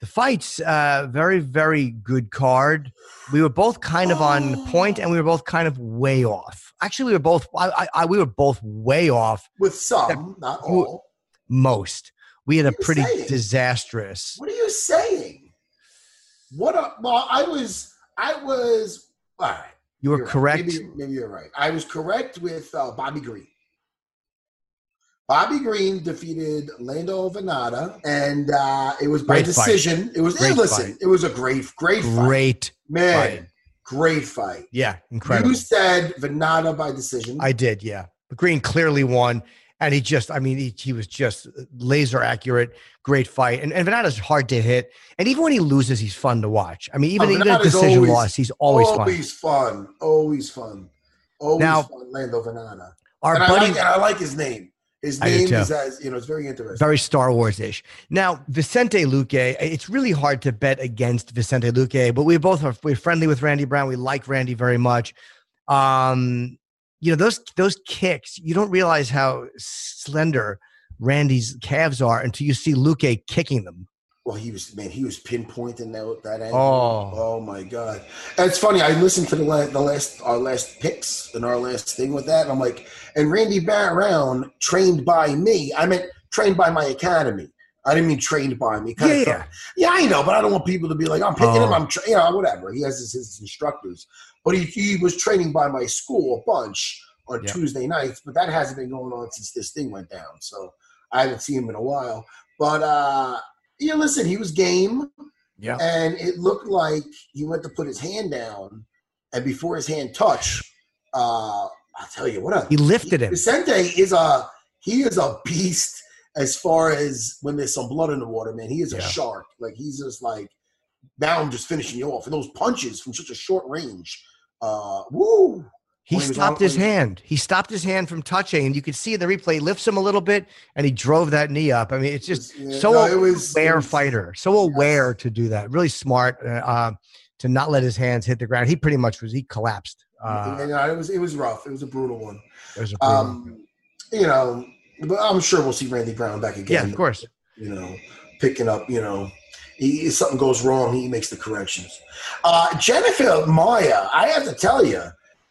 the fights. Uh, very, very good card. We were both kind of on point, and we were both kind of way off. Actually, we were both. I, I, I we were both way off with some, not all. most. We had a What are you pretty saying? disastrous. What are you saying? What a well, I was I was all right. You were You're right. correct. Maybe, maybe you're right. I was correct with uh, Bobby Green. Bobby Green defeated Lando Vannata, and uh, it was by Great fight. decision. It was Great listen, fight. it was a great, great, fight. Great. man, fight. great fight. Yeah, incredible. You said Vannata by decision. I did, yeah. But Green clearly won. And he just, I mean, he, he was just laser accurate, great fight. And, and Vannata's hard to hit. And even when he loses, he's fun to watch. I mean, even, Oh, even a decision always- loss, he's always, always fun. Always fun. Always Now, fun. Lando Vannata. Our and I buddy, like and I like his name. His name is as you know, it's very interesting. very Star Wars ish. Now, Vicente Luque, it's really hard to bet against Vicente Luque, but we both are we're friendly with Randy Brown. We like Randy very much. Um, you know, those those kicks, you don't realize how slender Randy's calves are until you see Luque kicking them. Well, he was man. He was pinpointing that that angle. Oh. oh my god! And it's funny. I listened to the last, the last our last picks and our last thing with that. I'm like, and Randy Brown trained by me. I meant trained by my academy. I didn't mean trained by me. Yeah, yeah. yeah. I know, but I don't want people to be like, I'm picking him. Oh. I'm, tra- you know, whatever. He has his, his instructors, but he, he was training by my school a bunch on Yeah. Tuesday nights. But that hasn't been going on since this thing went down. So I haven't seen him in a while. But uh, yeah, listen, he was game, Yeah. and it looked like he went to put his hand down, and before his hand touched, uh, I'll tell you what a He lifted him. Vicente is a he is a beast as far as when there's some blood in the water, man. He is a shark. Like he's just like now I'm just finishing you off. And those punches from such a short range, uh, woo. He When he was stopped his hand. He stopped his hand from touching, and you could see in the replay. He lifts him a little bit, and he drove that knee up. I mean, it's just Yeah, so no, it was- it aware was- fighter, so aware to do that. Really smart uh, uh, to not let his hands hit the ground. He pretty much was. He collapsed. Uh, know, it was it was rough. It was a brutal one. it was a brutal- Um, you know, but I'm sure we'll see Randy Brown back again. yeah, of course. You know, picking up. You know, he, if something goes wrong, he makes the corrections. Uh, Jennifer Maia, I have to tell you,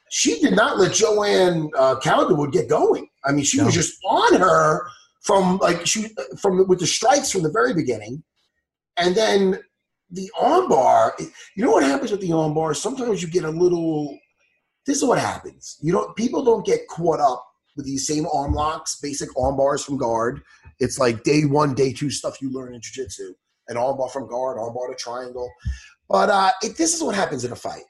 she did not let Joanne uh, Calderwood get going. I mean, she was just on her from like she from with the strikes from the very beginning, and then the armbar. You know what happens with the armbar? Sometimes you get a little. This is what happens. You don't. People don't get caught up with these same arm locks, basic arm bars from guard. It's like day one, day two stuff you learn in jiu-jitsu. An arm bar from guard, arm bar to triangle. But uh, it, this is what happens in a fight.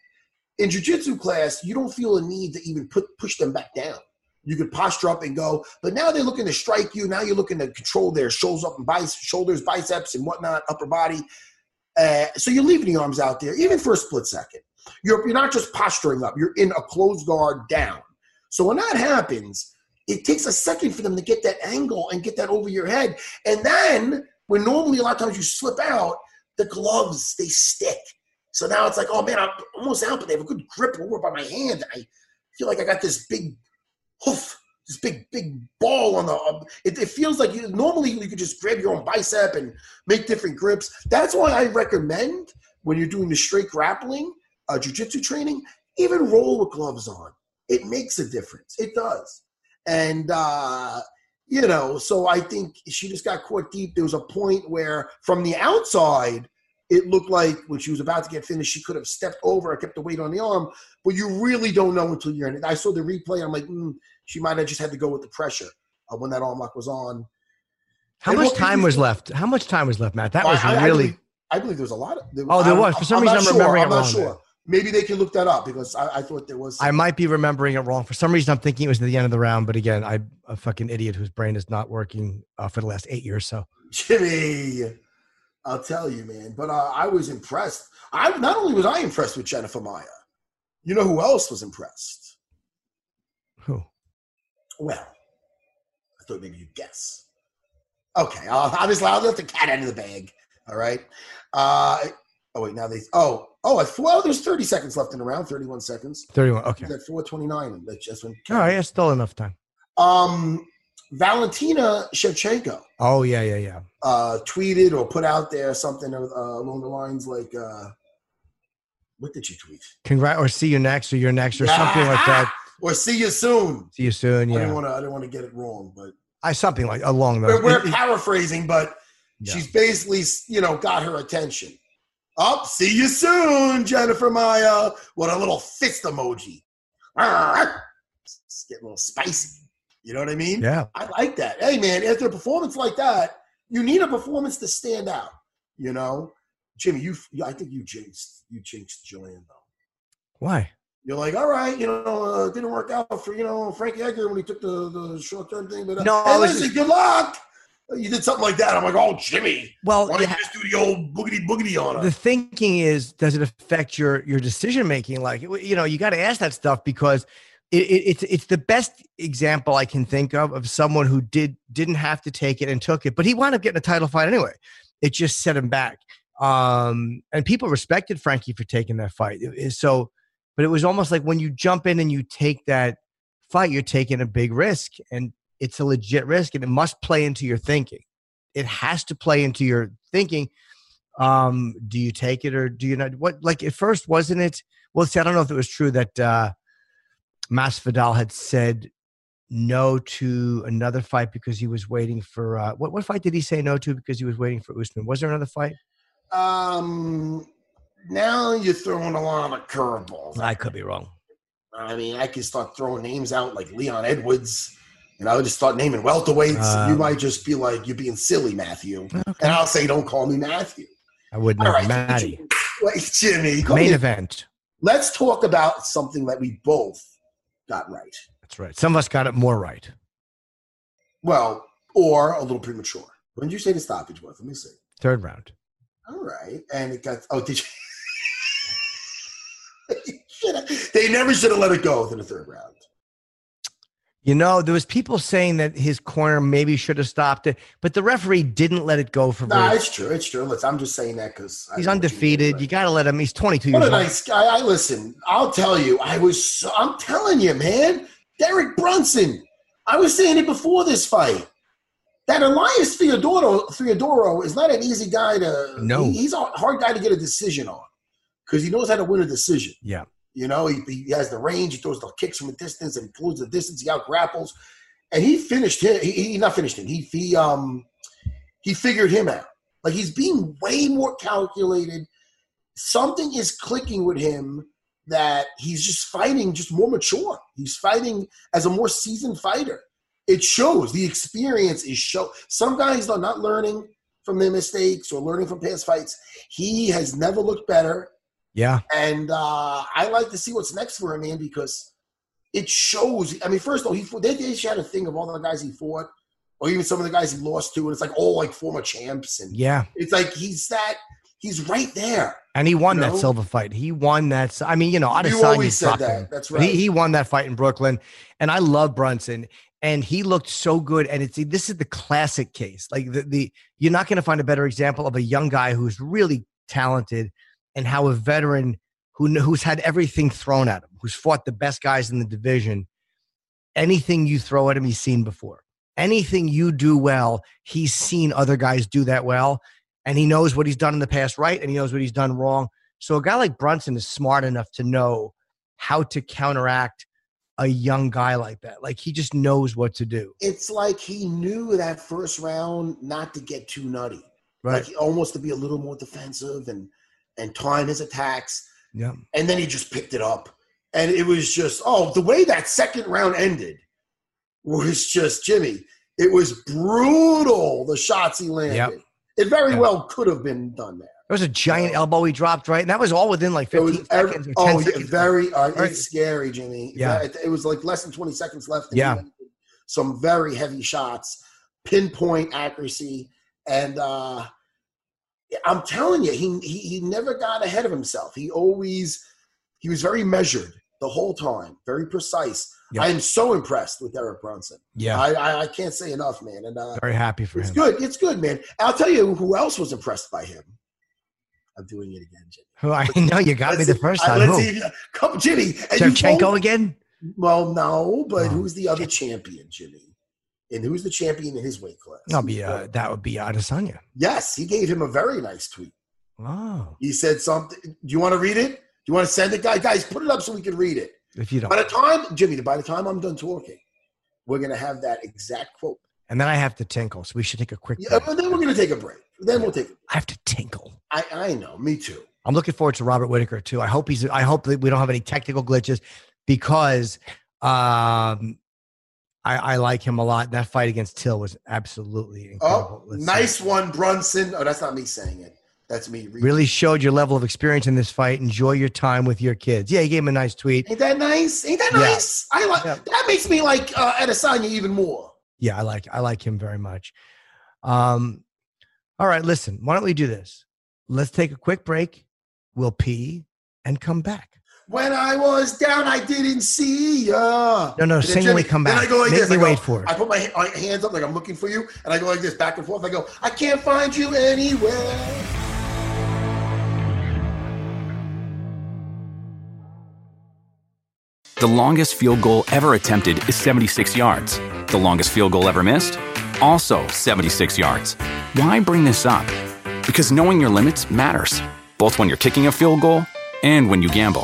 In jiu-jitsu class, you don't feel a need to even put push them back down. You could posture up and go, but now they're looking to strike you. Now you're looking to control their shoulders up and biceps, shoulders, biceps, and whatnot, upper body. Uh, so you're leaving the arms out there, even for a split second. You're, you're not just posturing up, you're in a closed guard down. So when that happens, it takes a second for them to get that angle and get that over your head. And then, when normally a lot of times you slip out, the gloves, they stick. So now it's like, oh man, I'm almost out, but they have a good grip over by my hand. I feel like I got this big hoof, this big, big ball on the. Uh, it, it, feels like you normally you could just grab your own bicep and make different grips. That's why I recommend when you're doing the straight grappling, uh, jujitsu training, even roll with gloves on. It makes a difference. It does. And, uh, you know, so I think she just got caught deep. There was a point where from the outside, it looked like when she was about to get finished, she could have stepped over and kept the weight on the arm, but you really don't know until you're in it. I saw the replay. I'm like, mm, she might have just had to go with the pressure uh, when that arm lock was on. How and much time was left? How much time was left, Matt? That was I, really. I believe, I believe, there was a lot of. There, oh, there was. For some I'm reason, I'm sure. remembering I'm it not wrong. Sure. Maybe they can look that up because I, I thought there was. I might be remembering it wrong. For some reason, I'm thinking it was at the end of the round. But again, I'm a fucking idiot whose brain is not working uh, for the last eight years. So, Jimmy, I'll tell you, man. But uh, I was impressed. I not only was I impressed with Jennifer Maia. You know who else was impressed? Who? Well, I thought maybe you'd guess. Okay, I'll, obviously I'll let the cat out of the bag. All right. Uh, oh wait, now they. Oh, Oh, at well, there's 30 seconds left in the round, 31 seconds. 31, okay. At 429. That's just when. All right, that's still enough time. Um, Valentina Shevchenko. Oh yeah, yeah, yeah. Uh, tweeted or put out there something uh, along the lines like, uh, "What did you tweet?" Congrats, or see you next, or you're next, or something like that. Or see you soon. See you soon. Yeah. I didn't want to. I didn't want to get it wrong, but I something like along those. We're, we're paraphrasing, but yeah. she's basically, you know, got her attention. Up, oh, see you soon, Jennifer Maia. What a little fist emoji. It's getting a little spicy. You know what I mean? Yeah. I like that. Hey, man, after a performance like that, you need a performance to stand out. You know, Jimmy, you, I think you jinxed, you jinxed Joanne though. Why? You're like, all right, you know, uh, didn't work out for you know Frankie Edgar when he took the, the short term thing, but uh, no, hey, listen, just, good luck you did something like that. I'm like, oh, Jimmy. Well, why don't you just do the old boogity boogity on it? The thinking is, does it affect your your decision making? Like, you know, you got to ask that stuff because it, it, it's it's the best example I can think of of someone who did didn't have to take it and took it, but he wound up getting a title fight anyway. It just set him back. Um, and people respected Frankie for taking that fight. So, but it was almost like when you jump in and you take that fight, you're taking a big risk. And it's a legit risk and it must play into your thinking. It has to play into your thinking. Um, do you take it or do you not? What like at first wasn't it? Well, see, I don't know if it was true that uh Masvidal had said no to another fight because he was waiting for uh what what fight did he say no to because he was waiting for Usman? Was there another fight? Um now you're throwing a lot of curveballs. I could be wrong. I mean, I can start throwing names out like Leon Edwards. And I would just start naming welterweights. Um, you might just be like, you're being silly, Matthew. Okay. And I'll say, don't call me Matthew. I would not. Right, Matty. Wait, Jimmy. Main event. Let's talk about something that we both got right. That's right. Some of us got it more right. Well, or a little premature. When did you say the stoppage was? Let me see. Third round. All right. And it got, oh, did you? they never should have let it go in the third round. You know, there was people saying that his corner maybe should have stopped it, but the referee didn't let it go for. Nah, it's true. It's true. Listen, I'm just saying that because he's undefeated. You, you got to let him. He's 22 what years old. What a nice guy. I listen. I'll tell you. I was. So, I'm telling you, man. Derek Brunson. I was saying it before this fight. That Elias Theodoro, Theodoro is not an easy guy to. No, he, he's a hard guy to get a decision on because he knows how to win a decision. Yeah. You know, he, he has the range. He throws the kicks from a distance and he pulls the distance. He out grapples, and he finished him. He, he not finished him. He he um he figured him out. Like he's being way more calculated. Something is clicking with him that he's just fighting just more mature. He's fighting as a more seasoned fighter. It shows. The experience is show. Some guys are not learning from their mistakes or learning from past fights. He has never looked better. Yeah. And uh, I like to see what's next for him, man, because it shows. I mean, first of all, he they, they had a thing of all the guys he fought, or even some of the guys he lost to, and it's like all like former champs, and yeah, it's like he's that he's right there. And he won You that silver fight. He won that. I mean, you know, You Adesanya always said that. him. That's right. He, he won that fight in Brooklyn, and I love Brunson. And he looked so good. And it's this is the classic case. Like the, the you're not going to find a better example of a young guy who's really talented, and how a veteran who who's had everything thrown at him, who's fought the best guys in the division. Anything you throw at him, he's seen before. Anything you do well, he's seen other guys do that well, and he knows what he's done in the past right, and he knows what he's done wrong. So a guy like Brunson is smart enough to know how to counteract a young guy like that. Like he just knows what to do. It's like he knew that first round not to get too nutty. Right. Like almost to be a little more defensive and and time his attacks. Yeah. And then he just picked it up. And it was just, oh, the way that second round ended was just Jimmy. It was brutal, the shots he landed. Yep. It very Yeah. well could have been done there. There was a giant elbow he dropped, right? And that was all within like It 15 was every, seconds or 10 oh, yeah, seconds. very. Uh, Right. It's scary, Jimmy. Yeah. It, it was like less than twenty seconds left. and Yeah. some very heavy shots, pinpoint accuracy, and uh, I'm telling you, he, he he never got ahead of himself. He always he was very measured the whole time, very precise. Yeah. I am so impressed with Derek Brunson. Yeah. I, I I can't say enough, man. And uh, Very happy for it's him. good. It's good, man. I'll tell you who else was impressed by him. I'm doing it again, Jimmy. Who I know you got me the first uh, time. let's Who? see come, Jimmy. Shevchenko again? Well, no, but Oh, who's the other champion, Jimmy? And who's the champion in his weight class? That'll be uh, that would be Adesanya. yes, he gave him a very nice tweet. Wow. He said something. Do you want to read it? Do you want to send it, guys? Guys, put it up so we can read it. if you don't. By the time, Jimmy, by the time I'm done talking, we're gonna have that exact quote. And then I have to tinkle, so we should take a quick Yeah, break. then we're gonna take a break. Then we'll take. I have to tinkle. I I know. Me too. I'm looking forward to Robert Whittaker too. I hope he's. I hope that we don't have any technical glitches because um, I, I like him a lot. That fight against Till was absolutely incredible. Oh, Let's see. nice one, Brunson. Oh, that's not me saying it. That's me. reading. Really showed your level of experience in this fight. Enjoy your time with your kids. Yeah, he gave him a nice tweet. Ain't that nice? Ain't that Yeah. nice? I like Yeah. that. Makes me like uh, Adesanya even more. Yeah, I like I like him very much. Um, all right, listen. Why don't we do this? Let's take a quick break. We'll pee and come back. When I was down, I didn't see ya. No, no, And sing when we come back. Then. I go like Make this. me I go, wait for it. I put my, my hands up like I'm looking for you, and I go like this back and forth. I go, I can't find you anywhere. The longest field goal ever attempted is 76 yards. The longest field goal ever missed? Also 76 yards. Why bring this up? Because knowing your limits matters, both when you're kicking a field goal and when you gamble.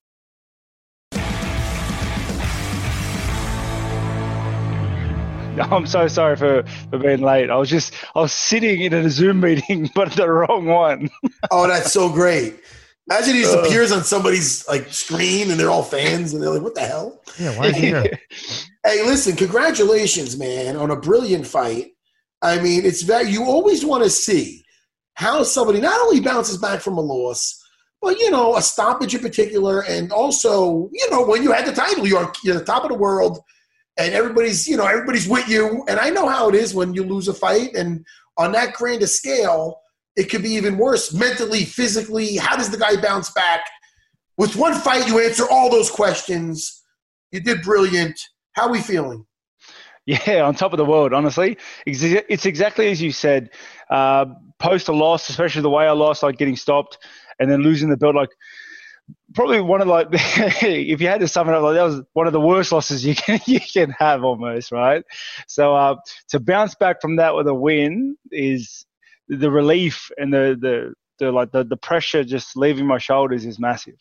I'm so sorry for, for being late. I was just I was sitting in a Zoom meeting, but the wrong one. Oh, that's so great. Imagine he just uh. appears on somebody's like screen, and they're all fans, and they're like, "What the hell?" Yeah, why is he here? Hey, listen, congratulations, man, on a brilliant fight. I mean, it's very, you always want to see how somebody not only bounces back from a loss, but, you know, a stoppage in particular. And also, you know, when you had the title, you're, you're the top of the world and everybody's, you know, everybody's with you. And I know how it is when you lose a fight. And on that grand of scale, it could be even worse mentally, physically. How does the guy bounce back? With one fight, you answer all those questions. You did brilliant. How are we feeling? Yeah, on top of the world, honestly. It's exactly as you said. Uh, post a loss, especially the way I lost, like getting stopped and then losing the belt, like probably one of like if you had to sum it up like that was one of the worst losses you can you can have almost right? So uh, to bounce back from that with a win is the relief and the the, the like the, the pressure just leaving my shoulders is massive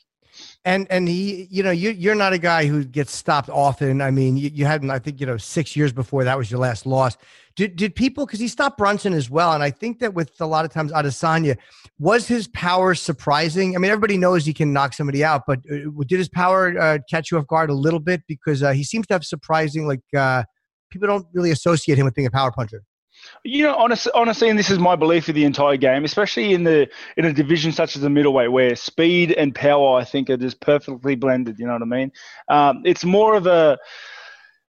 and and he, you know, you you're not a guy who gets stopped often. I mean, you, you hadn't. I think you know six years before that was your last loss. Did did people because he stopped Brunson as well, and I think that with a lot of times Adesanya, was his power surprising? I mean, everybody knows he can knock somebody out, but uh, did his power uh, catch you off guard a little bit because uh, he seems to have surprising like uh, people don't really associate him with being a power puncher. You know, honestly, honestly, and this is my belief of the entire game, especially in the in a division such as the middleweight, where speed and power, I think, are just perfectly blended. You know what I mean? Um, it's more of a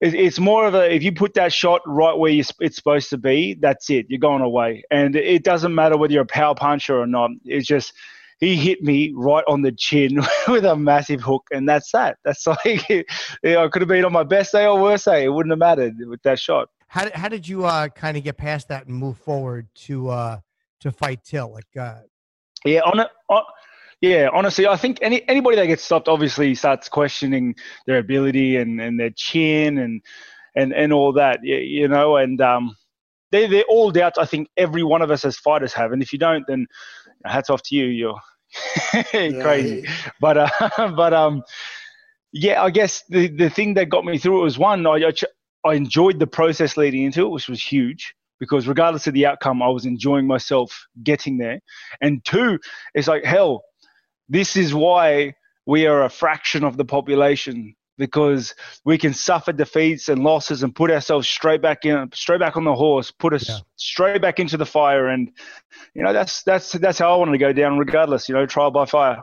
it's more of a if you put that shot right where it's supposed to be, that's it. You're going away, and it doesn't matter whether you're a power puncher or not. It's just he hit me right on the chin with a massive hook, and that's that. That's like you I could have been on my best day or worst day. It wouldn't have mattered with that shot. How did, how did you uh, kind of get past that and move forward to uh, to fight Till? Like, uh... yeah, on it. yeah, honestly, I think any anybody that gets stopped obviously starts questioning their ability and, and their chin and and and all that. You, you know, and um, they they're all doubts. I think every one of us as fighters have, and if you don't, then hats off to you. You're crazy, yeah. but uh, but um, yeah, I guess the the thing that got me through it was one, I, I enjoyed the process leading into it, which was huge because regardless of the outcome, I was enjoying myself getting there. And two, it's like, hell, this is why we are a fraction of the population because we can suffer defeats and losses and put ourselves straight back in, straight back on the horse, put us yeah. straight back into the fire. And, you know, that's, that's, that's how I wanted to go down regardless, you know, trial by fire.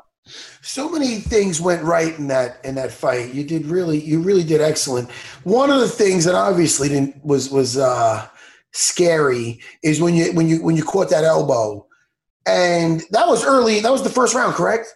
So many things went right in that in that fight. You did really, you really did excellent. One of the things that obviously didn't was was uh, scary is when you when you when you caught that elbow, and that was early. That was the first round, correct?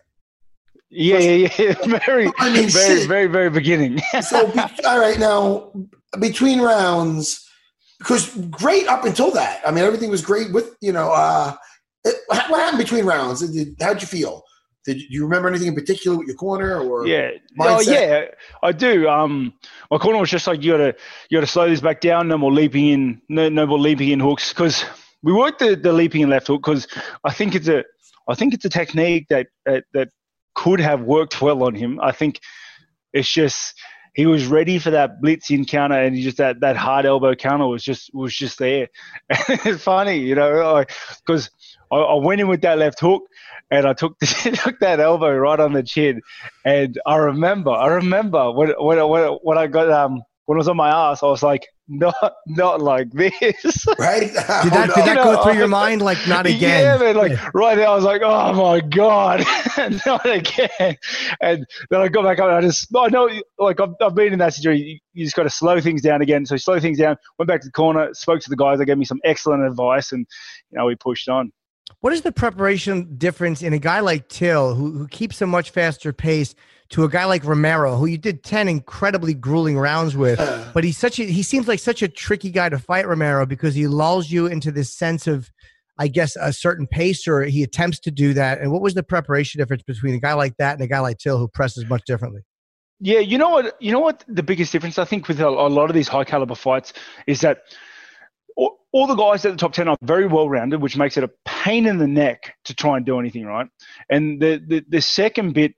Yeah, yeah, yeah. Very, I mean, very, shit. very, very beginning. so, all right, now between rounds, because great up until that. I mean, everything was great with you know. Uh, it, what happened between rounds? How'd you feel? Did you remember anything in particular with your corner or yeah? Oh yeah, I do. Um, my corner was just like you gotta you gotta slow this back down. No more leaping in. No, no more leaping in hooks because we worked the, the leaping in left hook because I think it's a I think it's a technique that, that that could have worked well on him. I think it's just he was ready for that blitz in counter, and just that that hard elbow counter was just was just there. it's funny, you know, because I, I, went in with that left hook, and I took took that elbow right on the chin, and I remember, I remember when when when, when I got um when I was on my ass, I was like, not not like this. Right? did that, did that go through your mind? Like, not again? Yeah, man. Like, right there, I was like, oh my God, not again. And then I got back up and I just, I know, like, I've, I've been in that situation. You, you just got to slow things down again. So, slow things down, went back to the corner, spoke to the guys. They gave me some excellent advice, and, you know, we pushed on. What is the preparation difference in a guy like Till, who, who keeps a much faster pace, to a guy like Romero, who you did ten incredibly grueling rounds with? Uh. But he's such a he seems like such a tricky guy to fight, Romero, because he lulls you into this sense of, I guess, a certain pace, or he attempts to do that. And what was the preparation difference between a guy like that and a guy like Till, who presses much differently? Yeah, you know what? You know what? The biggest difference I think with a, a lot of these high caliber fights is that all, all the guys at the top 10 are very well rounded, which makes it a pain in the neck to try and do anything right. And the, the, the second bit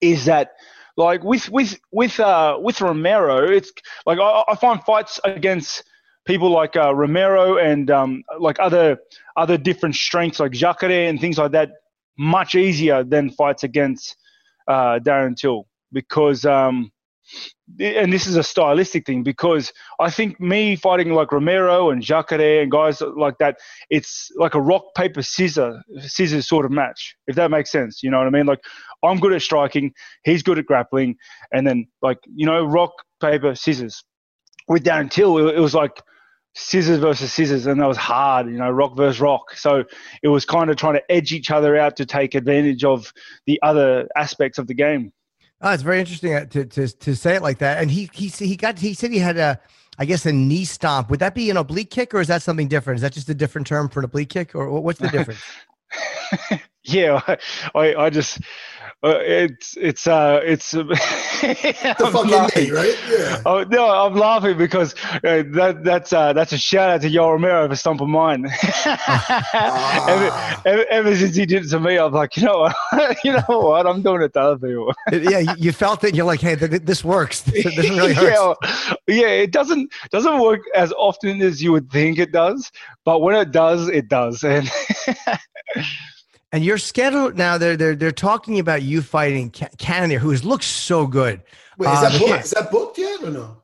is that like with with with uh with Romero, it's like I, I find fights against people like uh, Romero and um, like other other different strengths like Jacare and things like that much easier than fights against uh, Darren Till because um, and this is a stylistic thing because I think me fighting like Romero and Jacare and guys like that, it's like a rock paper scissor scissors sort of match, if that makes sense. You know what I mean? Like I'm good at striking, he's good at grappling, and then like you know rock paper scissors. With Darren Till, it, it was like scissors versus scissors, and that was hard. You know, rock versus rock. So it was kind of trying to edge each other out to take advantage of the other aspects of the game. Oh, it's very interesting uh, to, to to say it like that. And he he he got he said he had a I guess a knee stomp. Would that be an oblique kick or is that something different? Is that just a different term for an oblique kick or what's the difference? yeah, I, I just Uh, it's it's uh it's the fucking laughing. right? Yeah. Oh no, I'm laughing because uh, that that's uh, that's a shout out to Yoel Romero for stomping mine. ah. ever, ever, ever, since he did it to me, I'm like, you know what, you know what, I'm doing it to other people. yeah, you felt it. You're like, hey, th- this works. This, this really hurts. yeah, yeah, it doesn't doesn't work as often as you would think it does, but when it does, it does, and. And you're scheduled now. They're they're they're talking about you fighting Cannonier, who has looked so good. Wait, is, uh, that booked, is that booked yet or no?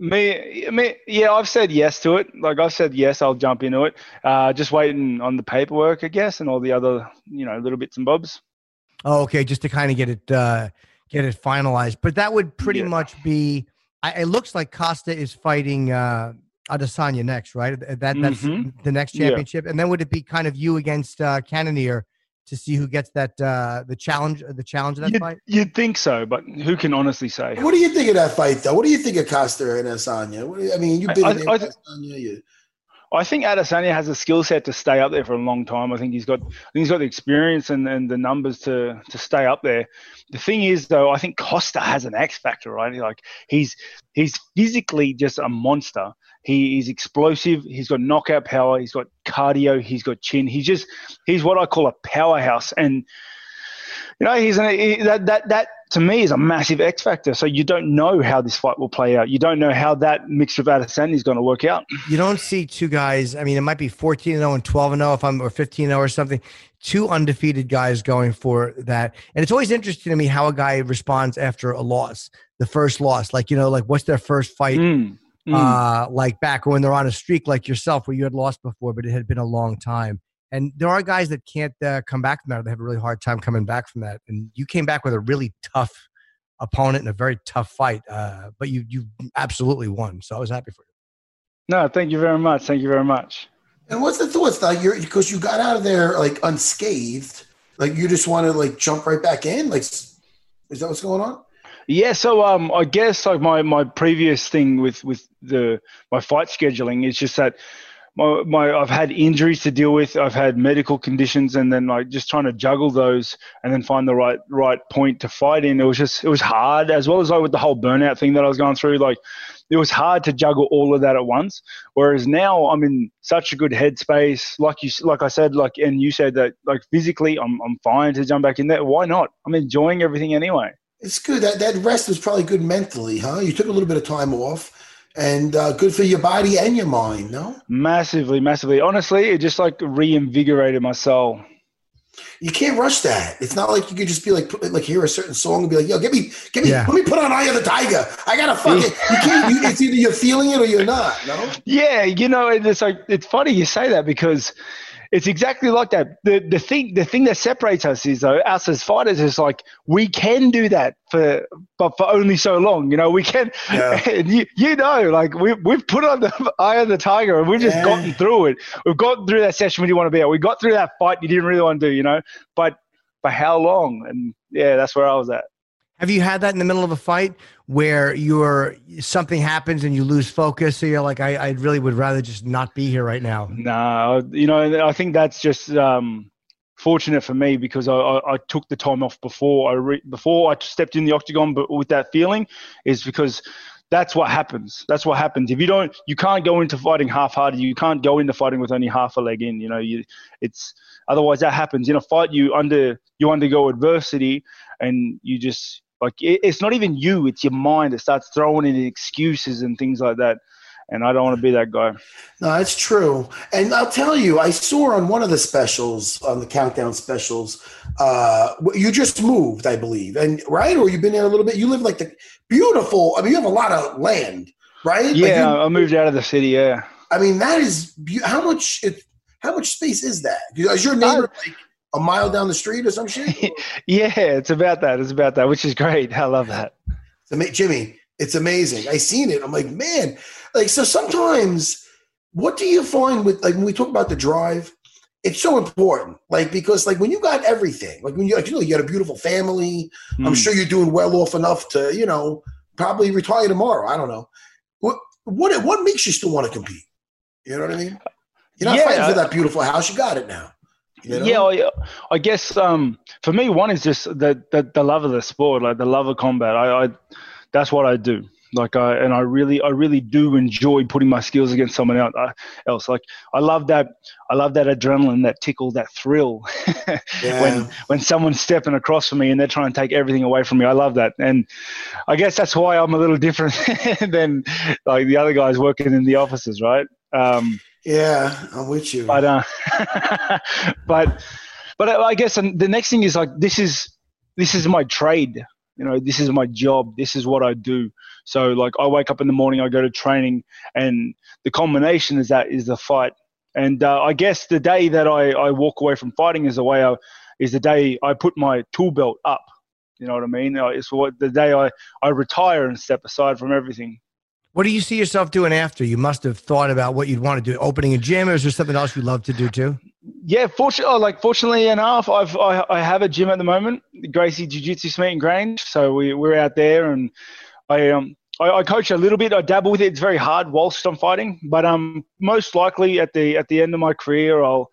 Me, me, yeah, I've said yes to it. Like I've said yes, I'll jump into it. Uh, just waiting on the paperwork, I guess, and all the other, you know, little bits and bobs. Oh, okay, just to kind of get it uh, get it finalized. But that would pretty yeah. much be. I, it looks like Costa is fighting uh, Adesanya next, right? That that's mm-hmm. the next championship, yeah. and then would it be kind of you against uh, Cannonier to see who gets that uh, the challenge the challenge of that you'd, fight? You'd think so, but who can honestly say? What do you think of that fight, though? What do you think of Costa and Adesanya? I mean, you've been I, in I, Adesanya. You, I think Adesanya has a skill set to stay up there for a long time. I think he's got I think he's got the experience and, and the numbers to to stay up there. The thing is though, I think Costa has an X factor, right? Like he's he's physically just a monster. He is explosive. He's got knockout power. He's got cardio. He's got chin. He's just he's what I call a powerhouse. And you know, he's an, he, that that that to me is a massive X factor. So you don't know how this fight will play out. You don't know how that mixture of Adesanya is going to work out. You don't see two guys. I mean, it might be 14 0 and 12 0 if I'm or 15 0 or something. Two undefeated guys going for that. And it's always interesting to me how a guy responds after a loss, the first loss. Like, you know, like what's their first fight? Mm. Mm. Uh, like back when they're on a streak like yourself where you had lost before, but it had been a long time. And there are guys that can't uh, come back from that. They have a really hard time coming back from that. And you came back with a really tough opponent and a very tough fight, uh, but you you absolutely won. So I was happy for you. No, thank you very much. Thank you very much. And what's the thoughts like? You're because you got out of there like unscathed. Like you just want to like jump right back in. Like, is that what's going on? Yeah, so um, I guess like my, my previous thing with with the my fight scheduling is just that my, my I've had injuries to deal with, I've had medical conditions, and then like just trying to juggle those and then find the right right point to fight in. It was just it was hard, as well as like with the whole burnout thing that I was going through. Like it was hard to juggle all of that at once. Whereas now I'm in such a good headspace. Like you, like I said, like and you said that like physically I'm I'm fine to jump back in there. Why not? I'm enjoying everything anyway. It's good. That that rest was probably good mentally, huh? You took a little bit of time off and uh, good for your body and your mind, no? Massively, massively. Honestly, it just like reinvigorated my soul. You can't rush that. It's not like you could just be like, like hear a certain song and be like, "Yo, give me, give me, yeah. let me put on Eye of the Tiger." I gotta fuck it. you can't. You, it's either you're feeling it or you're not. No. Yeah, you know, it's like it's funny you say that because it's exactly like that. The the thing the thing that separates us is though us as fighters is like we can do that for but for only so long. You know, we can. Yeah. You, you know, like we we've put on the eye of the tiger and we've just yeah. gotten through it. We've gotten through that session we didn't want to be at. We got through that fight you didn't really want to do. You know, but for how long? And yeah, that's where I was at. Have you had that in the middle of a fight where you're something happens and you lose focus? So you're like, I, I really would rather just not be here right now. No, you know, I think that's just um, fortunate for me because I, I, I, took the time off before I re- before I stepped in the octagon, but with that feeling is because that's what happens. That's what happens. If you don't, you can't go into fighting half-hearted. You can't go into fighting with only half a leg in. You know, you it's otherwise that happens in a fight. You under you undergo adversity, and you just like it's not even you; it's your mind that starts throwing in excuses and things like that. And I don't want to be that guy. No, it's true. And I'll tell you, I saw on one of the specials, on the countdown specials, uh, you just moved, I believe, and right, or you've been there a little bit. You live like the beautiful. I mean, you have a lot of land, right? Yeah, like I moved out of the city. Yeah. I mean, that is how much. It, how much space is that? Is your neighbor like a mile down the street or some shit? yeah, it's about that. It's about that, which is great. I love that. Jimmy, it's amazing. I seen it. I'm like, man, like so. Sometimes, what do you find with like when we talk about the drive? It's so important, like because like when you got everything, like when you like you know you got a beautiful family. Mm. I'm hmm. sure you're doing well off enough to you know probably retire tomorrow. I don't know. What what what makes you still want to compete? You know what I mean? You're not yeah, fighting for that beautiful house. You got it now. You know? Yeah, I, I guess um, for me, one is just the, the the love of the sport, like the love of combat. I, I that's what I do. Like I and I really I really do enjoy putting my skills against someone else. uh. Like I love that I love that adrenaline, that tickle, that thrill Yeah. when when someone's stepping across from me and they're trying to take everything away from me. I love that, and I guess that's why I'm a little different than like the other guys working in the offices, right? Um, Yeah, I'm with you. but uh, but but I guess the next thing is like this is this is my trade. You know, this is my job. This is what I do. So like I wake up in the morning, I go to training, and the combination is that is the fight. And uh, I guess the day that I, I walk away from fighting is the way I is the day I put my tool belt up. You know what I mean? Uh, It's what the day I, I retire and step aside from everything. What do you see yourself doing after? You must have thought about what you'd want to do. Opening a gym, or is there something else you love to do too? Yeah, fortunately, like fortunately enough, I've I, I have a gym at the moment, Gracie Jiu Jitsu Smeaton Grange. So we we're out there, and I um I, I coach a little bit. I dabble with it. It's very hard whilst I'm fighting, but um most likely at the at the end of my career, I'll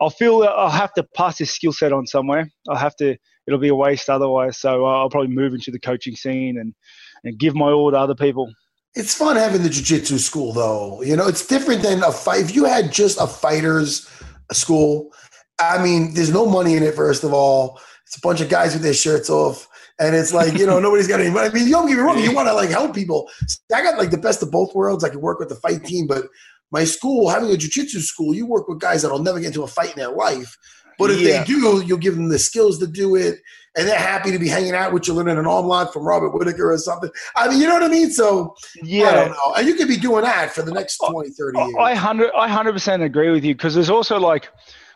I'll feel I'll have to pass this skill set on somewhere. I'll have to. It'll be a waste otherwise. So uh, I'll probably move into the coaching scene and and give my all to other people. It's fun having the jujitsu school, though. You know, it's different than a fight. If you had just a fighters school, I mean, there's no money in it. First of all, it's a bunch of guys with their shirts off, and it's like you know nobody's got any money. I mean, don't get me wrong. You want to like help people. I got like the best of both worlds. I can work with the fight team, but my school, having a jujitsu school, you work with guys that'll never get into a fight in their life. But if Yeah. they do, you'll give them the skills to do it, and they're happy to be hanging out with you, learning an lock from Robert Whittaker or something. I mean, you know what I mean? So Yeah. I don't know. And you could be doing that for the next 20, 30 years. I hundred I hundred percent agree with you because there's also like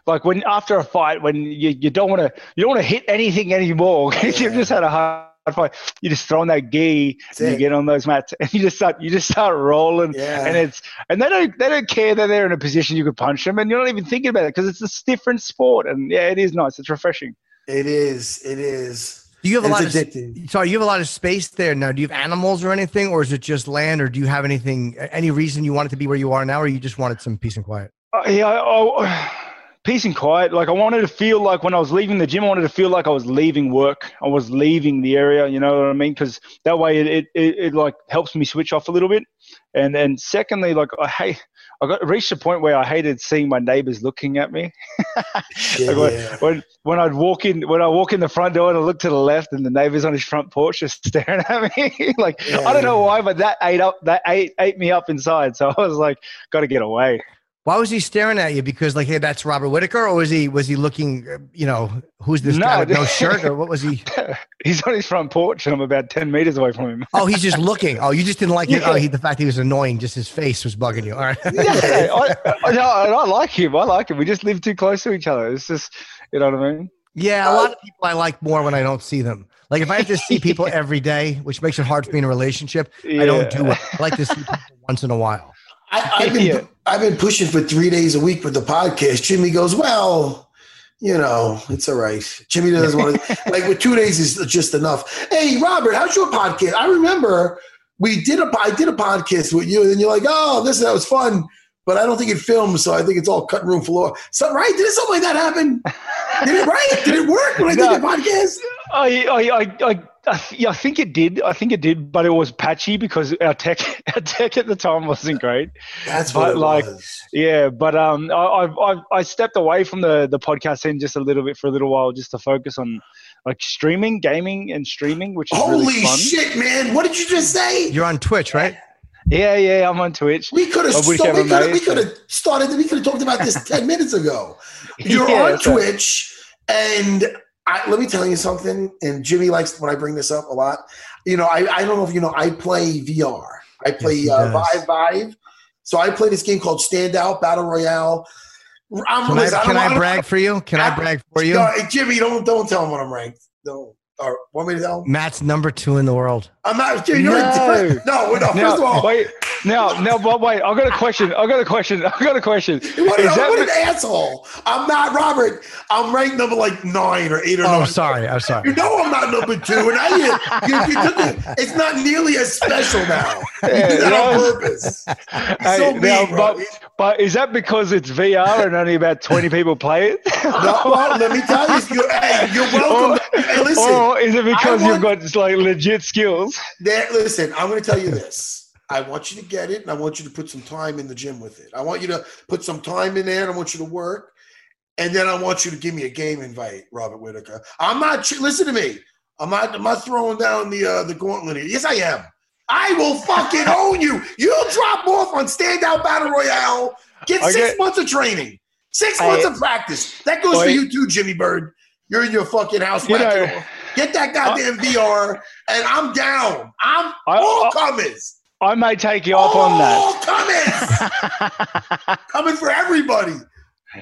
like when after a fight when you, you don't want to you don't want to hit anything anymore you've just had a hard fight you just throw on that gi and you get on those mats and you just start you just start rolling Yeah. and it's and they don't they don't care that they're in a position you could punch them and you're not even thinking about it because it's a different sport and yeah it is nice it's refreshing It is. It is. Do you have a It's lot of addicting. sorry? You have a lot of space there now. Do you have animals or anything, or is it just land? Or do you have anything? Any reason you want it to be where you are now, or you just wanted some peace and quiet? Uh, yeah, I, I, peace and quiet. Like I wanted to feel like when I was leaving the gym, I wanted to feel like I was leaving work. I was leaving the area. You know what I mean? Because that way it, it, it, it like helps me switch off a little bit. And and secondly, like I hate. I got reached a point where I hated seeing my neighbors looking at me. Yeah, Like when, yeah. when when I'd walk in when I walk in the front door and I look to the left and the neighbors on his front porch just staring at me. like I don't know why, but that ate up that ate ate me up inside. So I was like, got to get away. Why was he staring at you? Because like, hey, that's Robert Whittaker, or was he was he looking? uh, You know, who's this guy with no shirt, or what was he? He's on his front porch, and I'm about ten meters away from him. Oh, he's just looking. Oh, you just didn't like it. Oh, he, the fact he was annoying, just his face was bugging you. All right. yeah, I, I, no, I like him. I like him. We just live too close to each other. It's just, you know what I mean? Yeah, a lot of people I like more when I don't see them. Like if I have to see people every day, which makes it hard for me in a relationship, yeah. I don't do it. I like to see people once in a while. I, I've been Yeah. I've been pushing for three days a week with the podcast. Jimmy goes, well, you know, it's all right. Jimmy doesn't want to like with two days is just enough. Hey, Robert, how's your podcast? I remember we did a I did a podcast with you, and then you're like, oh, this that was fun, but I don't think it filmed, so I think it's all cut room floor. So right, did something like that happen? Did it right? Did it work when I No. did the podcast? I, I, I, I, I, th- yeah, I think it did. I think it did, but it was patchy because our tech, our tech at the time wasn't great. That's But, what it like, was. Yeah, but um, I, I've, I've, I stepped away from the the podcast scene just a little bit for a little while, just to focus on like streaming, gaming, and streaming, which is Holy really fun. shit, man! What did you just say? You're on Twitch, right? Yeah, yeah, I'm on Twitch. We could have I we could have we made could it. have started we could have talked about this 10 minutes ago. You're Yeah, on so- Twitch and I, let me tell you something and Jimmy likes when I bring this up a lot. You know, I, I don't know if you know I play VR. I play he uh. Vive Vive. So I play this game called Standout Battle Royale. I'm, Can I, can don't- I brag for you? Can I brag for you? No, Jimmy, don't don't tell him what I'm ranked. Don't or want me to tell him? Matt's number two in the world. I'm not Jimmy, you're No. no, no, first Now, of all, wait, now, now, but wait, I got a question. I got a question. I got a question. What, Is what that an asshole! I'm not Robert. I'm ranked number like nine or eight or Oh, nine. sorry. I'm sorry. You know I'm not number two, and I you, you, you took it. It's not nearly as special now. You did that on purpose. He's Hey, so now, mean, bro. but, but is that because it's VR and only about 20 people play it? no, well, let me tell you, you're, hey, you're welcome. Or, hey, listen, or is it because I you've got like legit skills? There, listen, I'm going to tell you this. I want you to get it, and I want you to put some time in the gym with it. I want you to put some time in there, and I want you to work. And then I want you to give me a game invite, Robert Whittaker. I'm not. Listen to me. I'm not. I'm not throwing down the uh, the gauntlet here. Yes, I am. I will fucking own you. You'll drop off on standout battle royale. Get six get- months of training, six I- months of practice. That goes for you too, Jimmy Bird. You're in your fucking house. You know-. Get that goddamn VR, and I'm down. I'm I- all I- comers. I may take you up on that. All that. comers. Coming for everybody.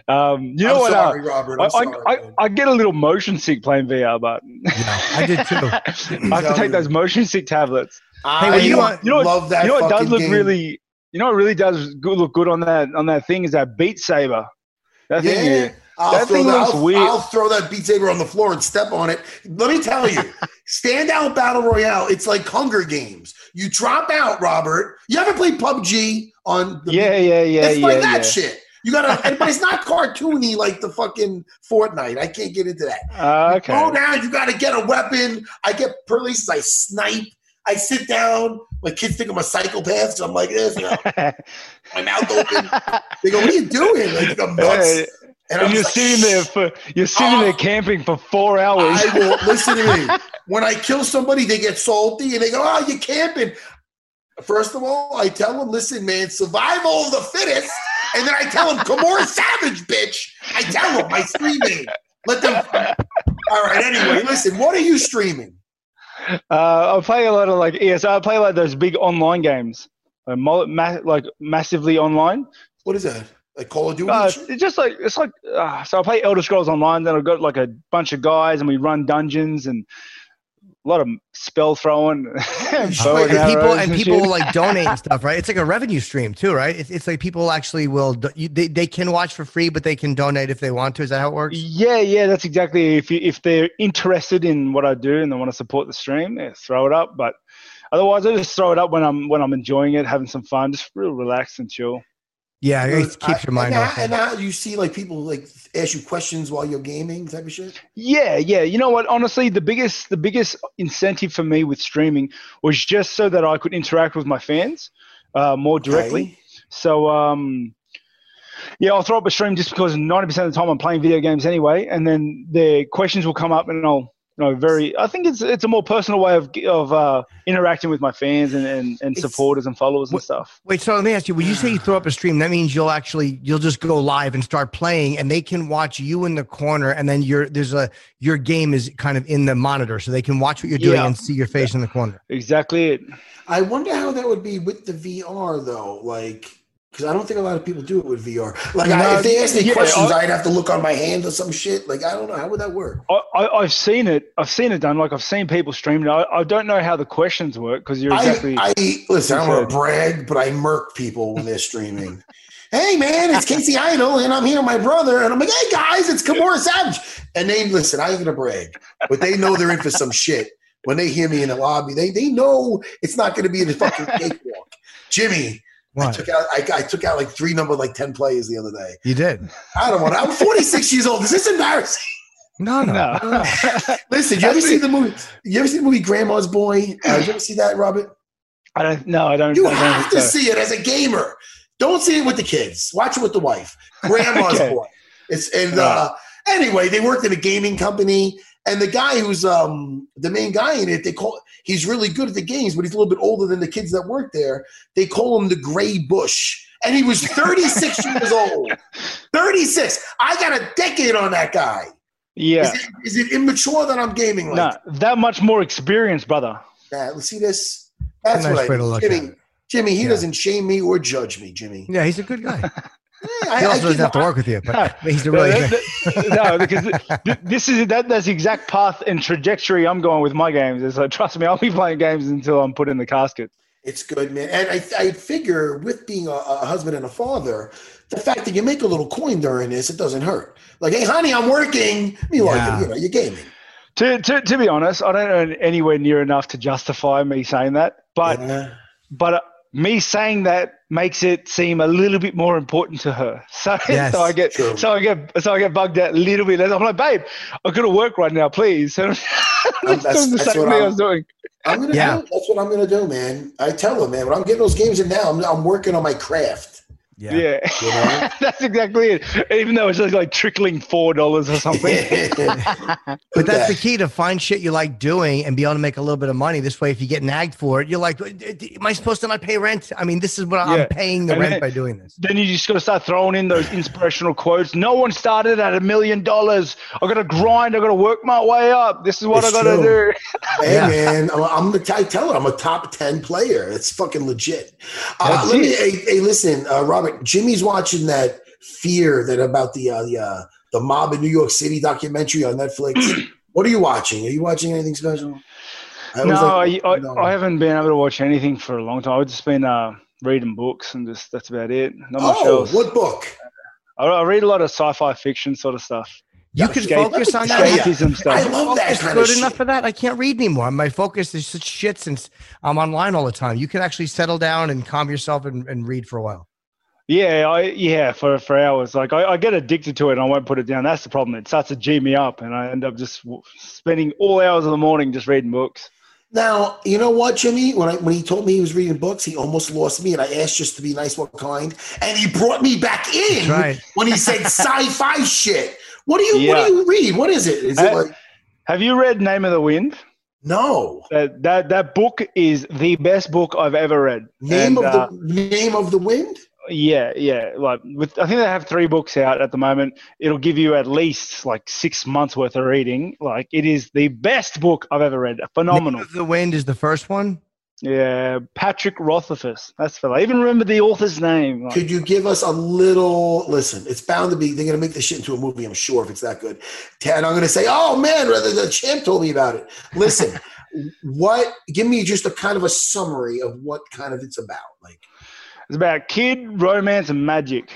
Um, you know I'm what? sorry, uh, Robert. I, I'm sorry. I. I, I get a little motion sick playing VR, but I did too. I have to take those motion sick tablets. I when you want- You know, what- love that. you know what does look game. really, you know what really does good, look good on that on that thing is that Beat Saber. That thing, Yeah. I'll That throw thing that, looks I'll, weird. I'll throw that Beat Saber on the floor and step on it. Let me tell you, standout battle royale. It's like Hunger Games. You drop out, Robert. You ever played PUBG on? The, yeah, yeah, yeah, it's yeah, like that yeah. shit. You gotta, but it's not cartoony like the fucking Fortnite. I can't get into that. Uh, okay. Go down. You got to get a weapon. I get releases. I snipe. I sit down. My kids think I'm a psychopath, so I'm like this. You know, my mouth open. They go, "What are you doing?" Like I'm nuts. And, and you're just sitting there for you're sitting there Oh. camping for four hours. I will listen to me. When I kill somebody, they get salty and they go, "Oh, you're camping." First of all, I tell them, "Listen, man, survival of the fittest," and then I tell them, "Kamora Savage, bitch." I tell them my streaming. Let them. All right. Anyway, listen. What are you streaming? Uh, I play a lot of like ES. I play like those big online games, like, ma- like massively online. What is that? Like Call of Duty? Uh, it's just like it's like uh, so. I play Elder Scrolls Online. Then I've got like a bunch of guys, and we run dungeons and a lot of spell throwing. and and and people arrows and and people shit. like donate and stuff, right? It's like a revenue stream too, right? It's, it's like people actually will do- you, they they can watch for free, but they can donate if they want to. Is that how it works? Yeah, yeah, that's exactly. If you, if they're interested in what I do and they want to support the stream, yeah, throw it up. But otherwise, I just throw it up when I'm when I'm enjoying it, having some fun, just real relaxed and chill. Yeah, it keeps I- your mind and off. now, and now you see like people like ask you questions while you're gaming type of shit. Yeah, yeah. You know what? Honestly, the biggest the biggest incentive for me with streaming was just so that I could interact with my fans uh, more directly. Okay. So um, yeah, I'll throw up a stream just because ninety percent of the time I'm playing video games anyway, and then the questions will come up, and I'll you know very. I think it's it's a more personal way of of uh, interacting with my fans and, and, and supporters and followers and What- stuff. Wait, so let me ask you: When you say you throw up a stream, that means you'll actually you'll just go live and start playing, and they can watch you in the corner, and then your there's a your game is kind of in the monitor, so they can watch what you're doing Yeah. and see your face in the corner. Exactly it. I wonder how that would be with the VR though, like because I don't think a lot of people do it with VR. Like I, if they ask me yeah, questions, I- I'd have to look on my hand or some shit. Like I don't know how would that work. I, I, I've seen it. I've seen it done. Like I've seen people stream it. I, I don't know how the questions work because you're exactly. I, I listen. I don't want said. to brag, but I murk people when they're streaming. hey man, it's Casey Idol, and I'm here with my brother, and I'm like, hey guys, it's Kamora Savage, and they listen. I ain't gonna brag, but they know they're in for some shit when they hear me in the lobby. They they know it's not gonna be in the fucking cakewalk. Jimmy, I took out I, I took out like three number like ten players the other day. you did? I don't want. to. I'm 46 years old. Is this embarrassing? No, no. no. Listen, you ever see the movie? You ever see the movie Grandma's Boy? Uh, you ever see that, Robert? I don't. No, I don't. You I don't have to see it as a gamer. Don't see it with the kids. Watch it with the wife. Grandma's Okay. boy. It's and uh, anyway, they worked in a gaming company, and the guy who's um the main guy in it, they call he's really good at the games, but he's a little bit older than the kids that work there. They call him the Gray Bush, and he was 36 years old. 36. I got a decade on that guy. Yeah. Is, it, is it immature that I'm gaming like? No, that much more experience, brother. Nah, let's see this. That's nice what I way to look Jimmy. at. Jimmy, he Yeah. doesn't shame me or judge me, Jimmy. Yeah, he's a good guy. I, He I also give- doesn't have to work with you, but he's a really no, good. no, because this is that that's the exact path and trajectory I'm going with my games. Is like, trust me, I'll be playing games until I'm put in the casket. It's good, man. And I, I figure with being a, a husband and a father, the fact that you make a little coin during this, it doesn't hurt. Like, hey, honey, I'm working. I mean, Yeah. like, you know, you're gaming. To, to to be honest, I don't earn anywhere near enough to justify me saying that. But Yeah. but uh, me saying that makes it seem a little bit more important to her. So, Yes, so I get true. so I get so I get bugged out a little bit. I'm like, babe, I've got to work right now, please. And I'm that's- doing the that's same what thing I I'm- was doing. I'm gonna Yeah. do. That's what I'm gonna do, man. I tell him, man. When I'm getting those games in now, I'm, I'm working on my craft. Yeah. Yeah, You that's exactly it. Even though it's just like trickling four dollars or something. But that's the key to find shit you like doing and be able to make a little bit of money. This way, if you get nagged for it, you're like, am I supposed to not pay rent? I mean, this is what Yeah. I'm paying the And rent then- by doing this. then you just got to start throwing in those inspirational quotes. No one started at a million dollars. I got to grind. I got to work my way up. This is what It's I got to do. Hey Yeah. man, I'm, I'm the I tell her I'm a top ten player. It's fucking legit. Uh, That's let me, hey, hey, listen, uh, Robert. Jimmy's watching that Fear that about the uh, the uh, the mob in New York City documentary on Netflix. what are you watching? Are you watching anything special? I No, like, I, I, no. I haven't been able to watch anything for a long time. I've just been uh, reading books and just that's about it. Not much Oh, else. what book? I, I read a lot of sci-fi fiction sort of stuff. You can Escape- focus on that. escapism stuff. I love that Focus kind of good enough shit. for that. I can't read anymore. My focus is such shit since I'm online all the time. You can actually settle down and calm yourself and, and read for a while. Yeah, I yeah for for hours. Like I, I get addicted to it and I won't put it down. That's the problem. It starts to g me up, and I end up just spending all hours of the morning just reading books. Now, you know what, Jimmy? When I when he told me he was reading books, he almost lost me, and I asked just to be nice, what kind, and he brought me back in right. when he said sci-fi shit. What do you What do you read? What is it? Is it Uh, like Have you read Name of the Wind? no That that that book is the best book I've ever read. name And, of uh, the name of the wind? Yeah, yeah. Like with, I think they have three books out at the moment. It'll give you at least like six months worth of reading. Like it is the best book I've ever read. Phenomenal. Name of the Wind is the first one. Yeah, Patrick Rothfuss. That's fella. I even remember the author's name. Like, Could you give us a little? Listen, it's bound to be. They're going to make this shit into a movie. I'm sure if it's that good. And I'm going to say, oh man, rather the champ told me about it. Listen, what? Give me just a kind of a summary of what kind of it's about. Like, it's about kid romance and magic.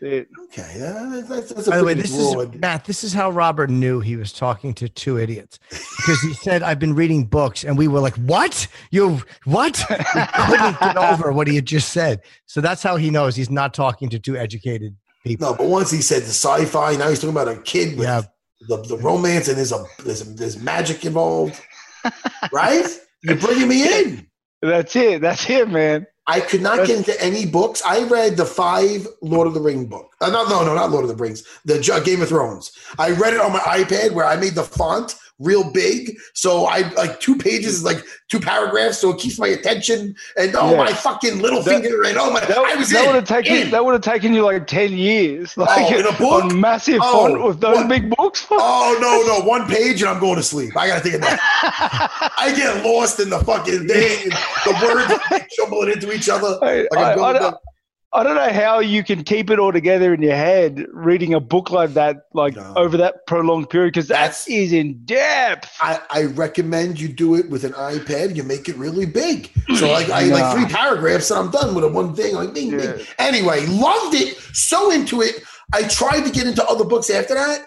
That's it. okay, that- that's, that's a By the way, this broad. is Matt. This is how Robert knew he was talking to two idiots because he said, "I've been reading books," and we were like, "What? You what?" We couldn't get over what he had just said. So that's how he knows he's not talking to two educated people. No, but once he said the sci-fi, now he's talking about a kid with Yeah. the, the romance and there's a there's, there's magic involved, right? You're bringing me in. That's it. That's it, man. I could not get into any books. I read the five Lord of the Ring book. Uh, no, no, no, not Lord of the Rings. The Game of Thrones. I read it on my iPad where I made the font real big, so I like two pages is like two paragraphs, so it keeps my attention. And oh Yeah. my fucking little That- finger, and oh my, That, I was that in, would have taken in. that would have taken you like ten years. Oh, like in a book? on massive Oh, font with those what? big books. Oh no, no, one page and I'm going to sleep. I gotta take a nap. I get lost in the fucking thing. The words jumbling into each other. I, Like I'm I, going I I don't know how you can keep it all together in your head reading a book like that, like No. over that prolonged period, because That's- in depth. I, I recommend you do it with an iPad. You make it really big. So like I like three paragraphs and I'm done with it. One thing. Like bing, Yeah. bing. Anyway, loved it. So into it. I tried to get into other books after that.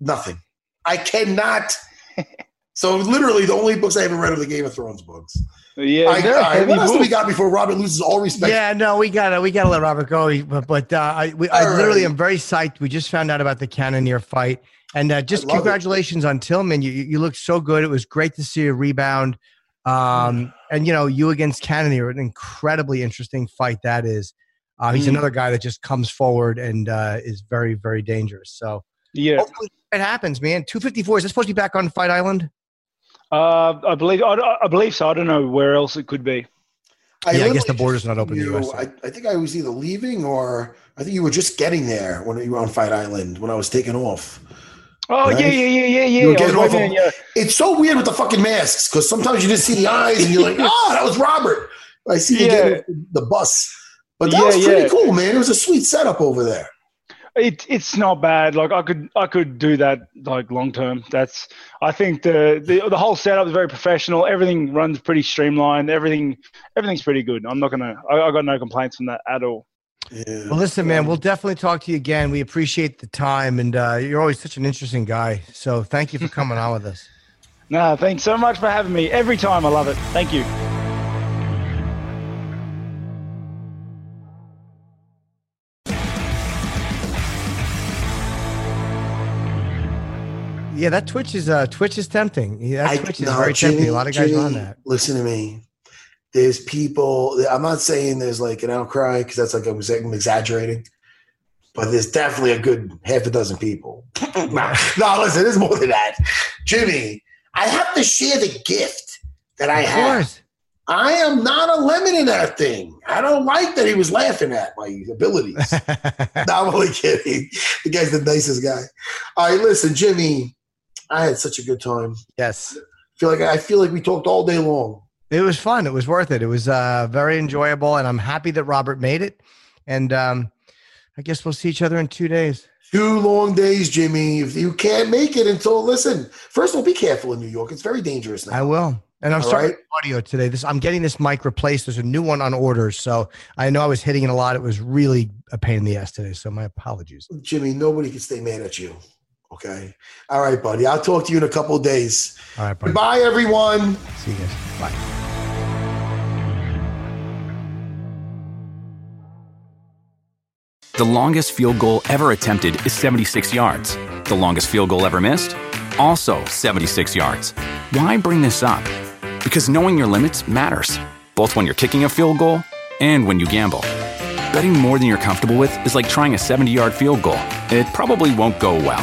Nothing. I cannot. So literally, the only books I ever read are the Game of Thrones books. Yeah, I, they're all right, what else do we got before Robert loses all respect? Yeah, no, we gotta we gotta let Robert go. But, but uh, I we, I All literally am very psyched. We just found out about the Cannonier fight, and uh, just love it. congratulations on Tillman. You you you look so good. It was great to see a rebound. Um, and you know you against Cannonier, an incredibly interesting fight that is. Uh, he's Mm. another guy that just comes forward and uh, is very very dangerous. So Yeah, hopefully it happens, man. Two fifty four is that supposed to be back on Fight Island? Uh, I believe I, I believe so. I don't know where else it could be. Yeah, I guess the border's not open to knew- US, so. I, I think I was either leaving or I think you were just getting there when you were on Fight Island when I was taking off. Oh Right? yeah, yeah, yeah, yeah, yeah. You were getting off waiting, of- yeah. It's so weird with the fucking masks because sometimes you just see the eyes and you're like, oh, that was Robert. I see you Yeah. getting the bus. But that Yeah, was pretty yeah. cool, man. It was a sweet setup over there. It, it's not bad. Like I could I could do that like long term. That's I think the, the the whole setup is very professional. Everything runs pretty streamlined. Everything everything's pretty good. I'm not gonna I, I got no complaints from that at all. Yeah. Well, listen, man, we'll definitely talk to you again. We appreciate the time, and uh, you're always such an interesting guy. So thank you for coming on with us. No, thanks so much for having me. Every time I love it. Thank you. Yeah, that Twitch is uh Twitch is tempting. Yeah, that I- Twitch is no, very tempting. A lot of guys are on that. Listen to me. There's people. I'm not saying there's like an outcry because that's like I'm exaggerating, but there's definitely a good half a dozen people. no, listen, there's more than that. Jimmy, I have to share the gift that I Of have. course. I am not a lemon in that thing. I don't like that he was laughing at my abilities. no, I'm only kidding. The guy's the nicest guy. All right, listen, Jimmy. I had such a good time. yes. I feel like I feel like we talked all day long. It was fun. It was worth it. It was uh, very enjoyable, and I'm happy that Robert made it. And um, I guess we'll see each other in two days. Two long days, Jimmy. If you can't make it until listen, first of all, be careful in New York. It's very dangerous now. I will. And I'm All sorry right. audio today. This I'm getting this mic replaced. There's a new one on orders, so I know I was hitting it a lot. It was really a pain in the ass today. So my apologies. Jimmy, nobody can stay mad at you. Okay. All right, buddy. I'll talk to you in a couple of days. All right, buddy. Goodbye, everyone. See you guys. Bye. The longest field goal ever attempted is 76 yards. The longest field goal ever missed? Also 76 yards. Why bring this up? Because knowing your limits matters, both when you're kicking a field goal and when you gamble. Betting more than you're comfortable with is like trying a 70 yard field goal. It probably won't go well.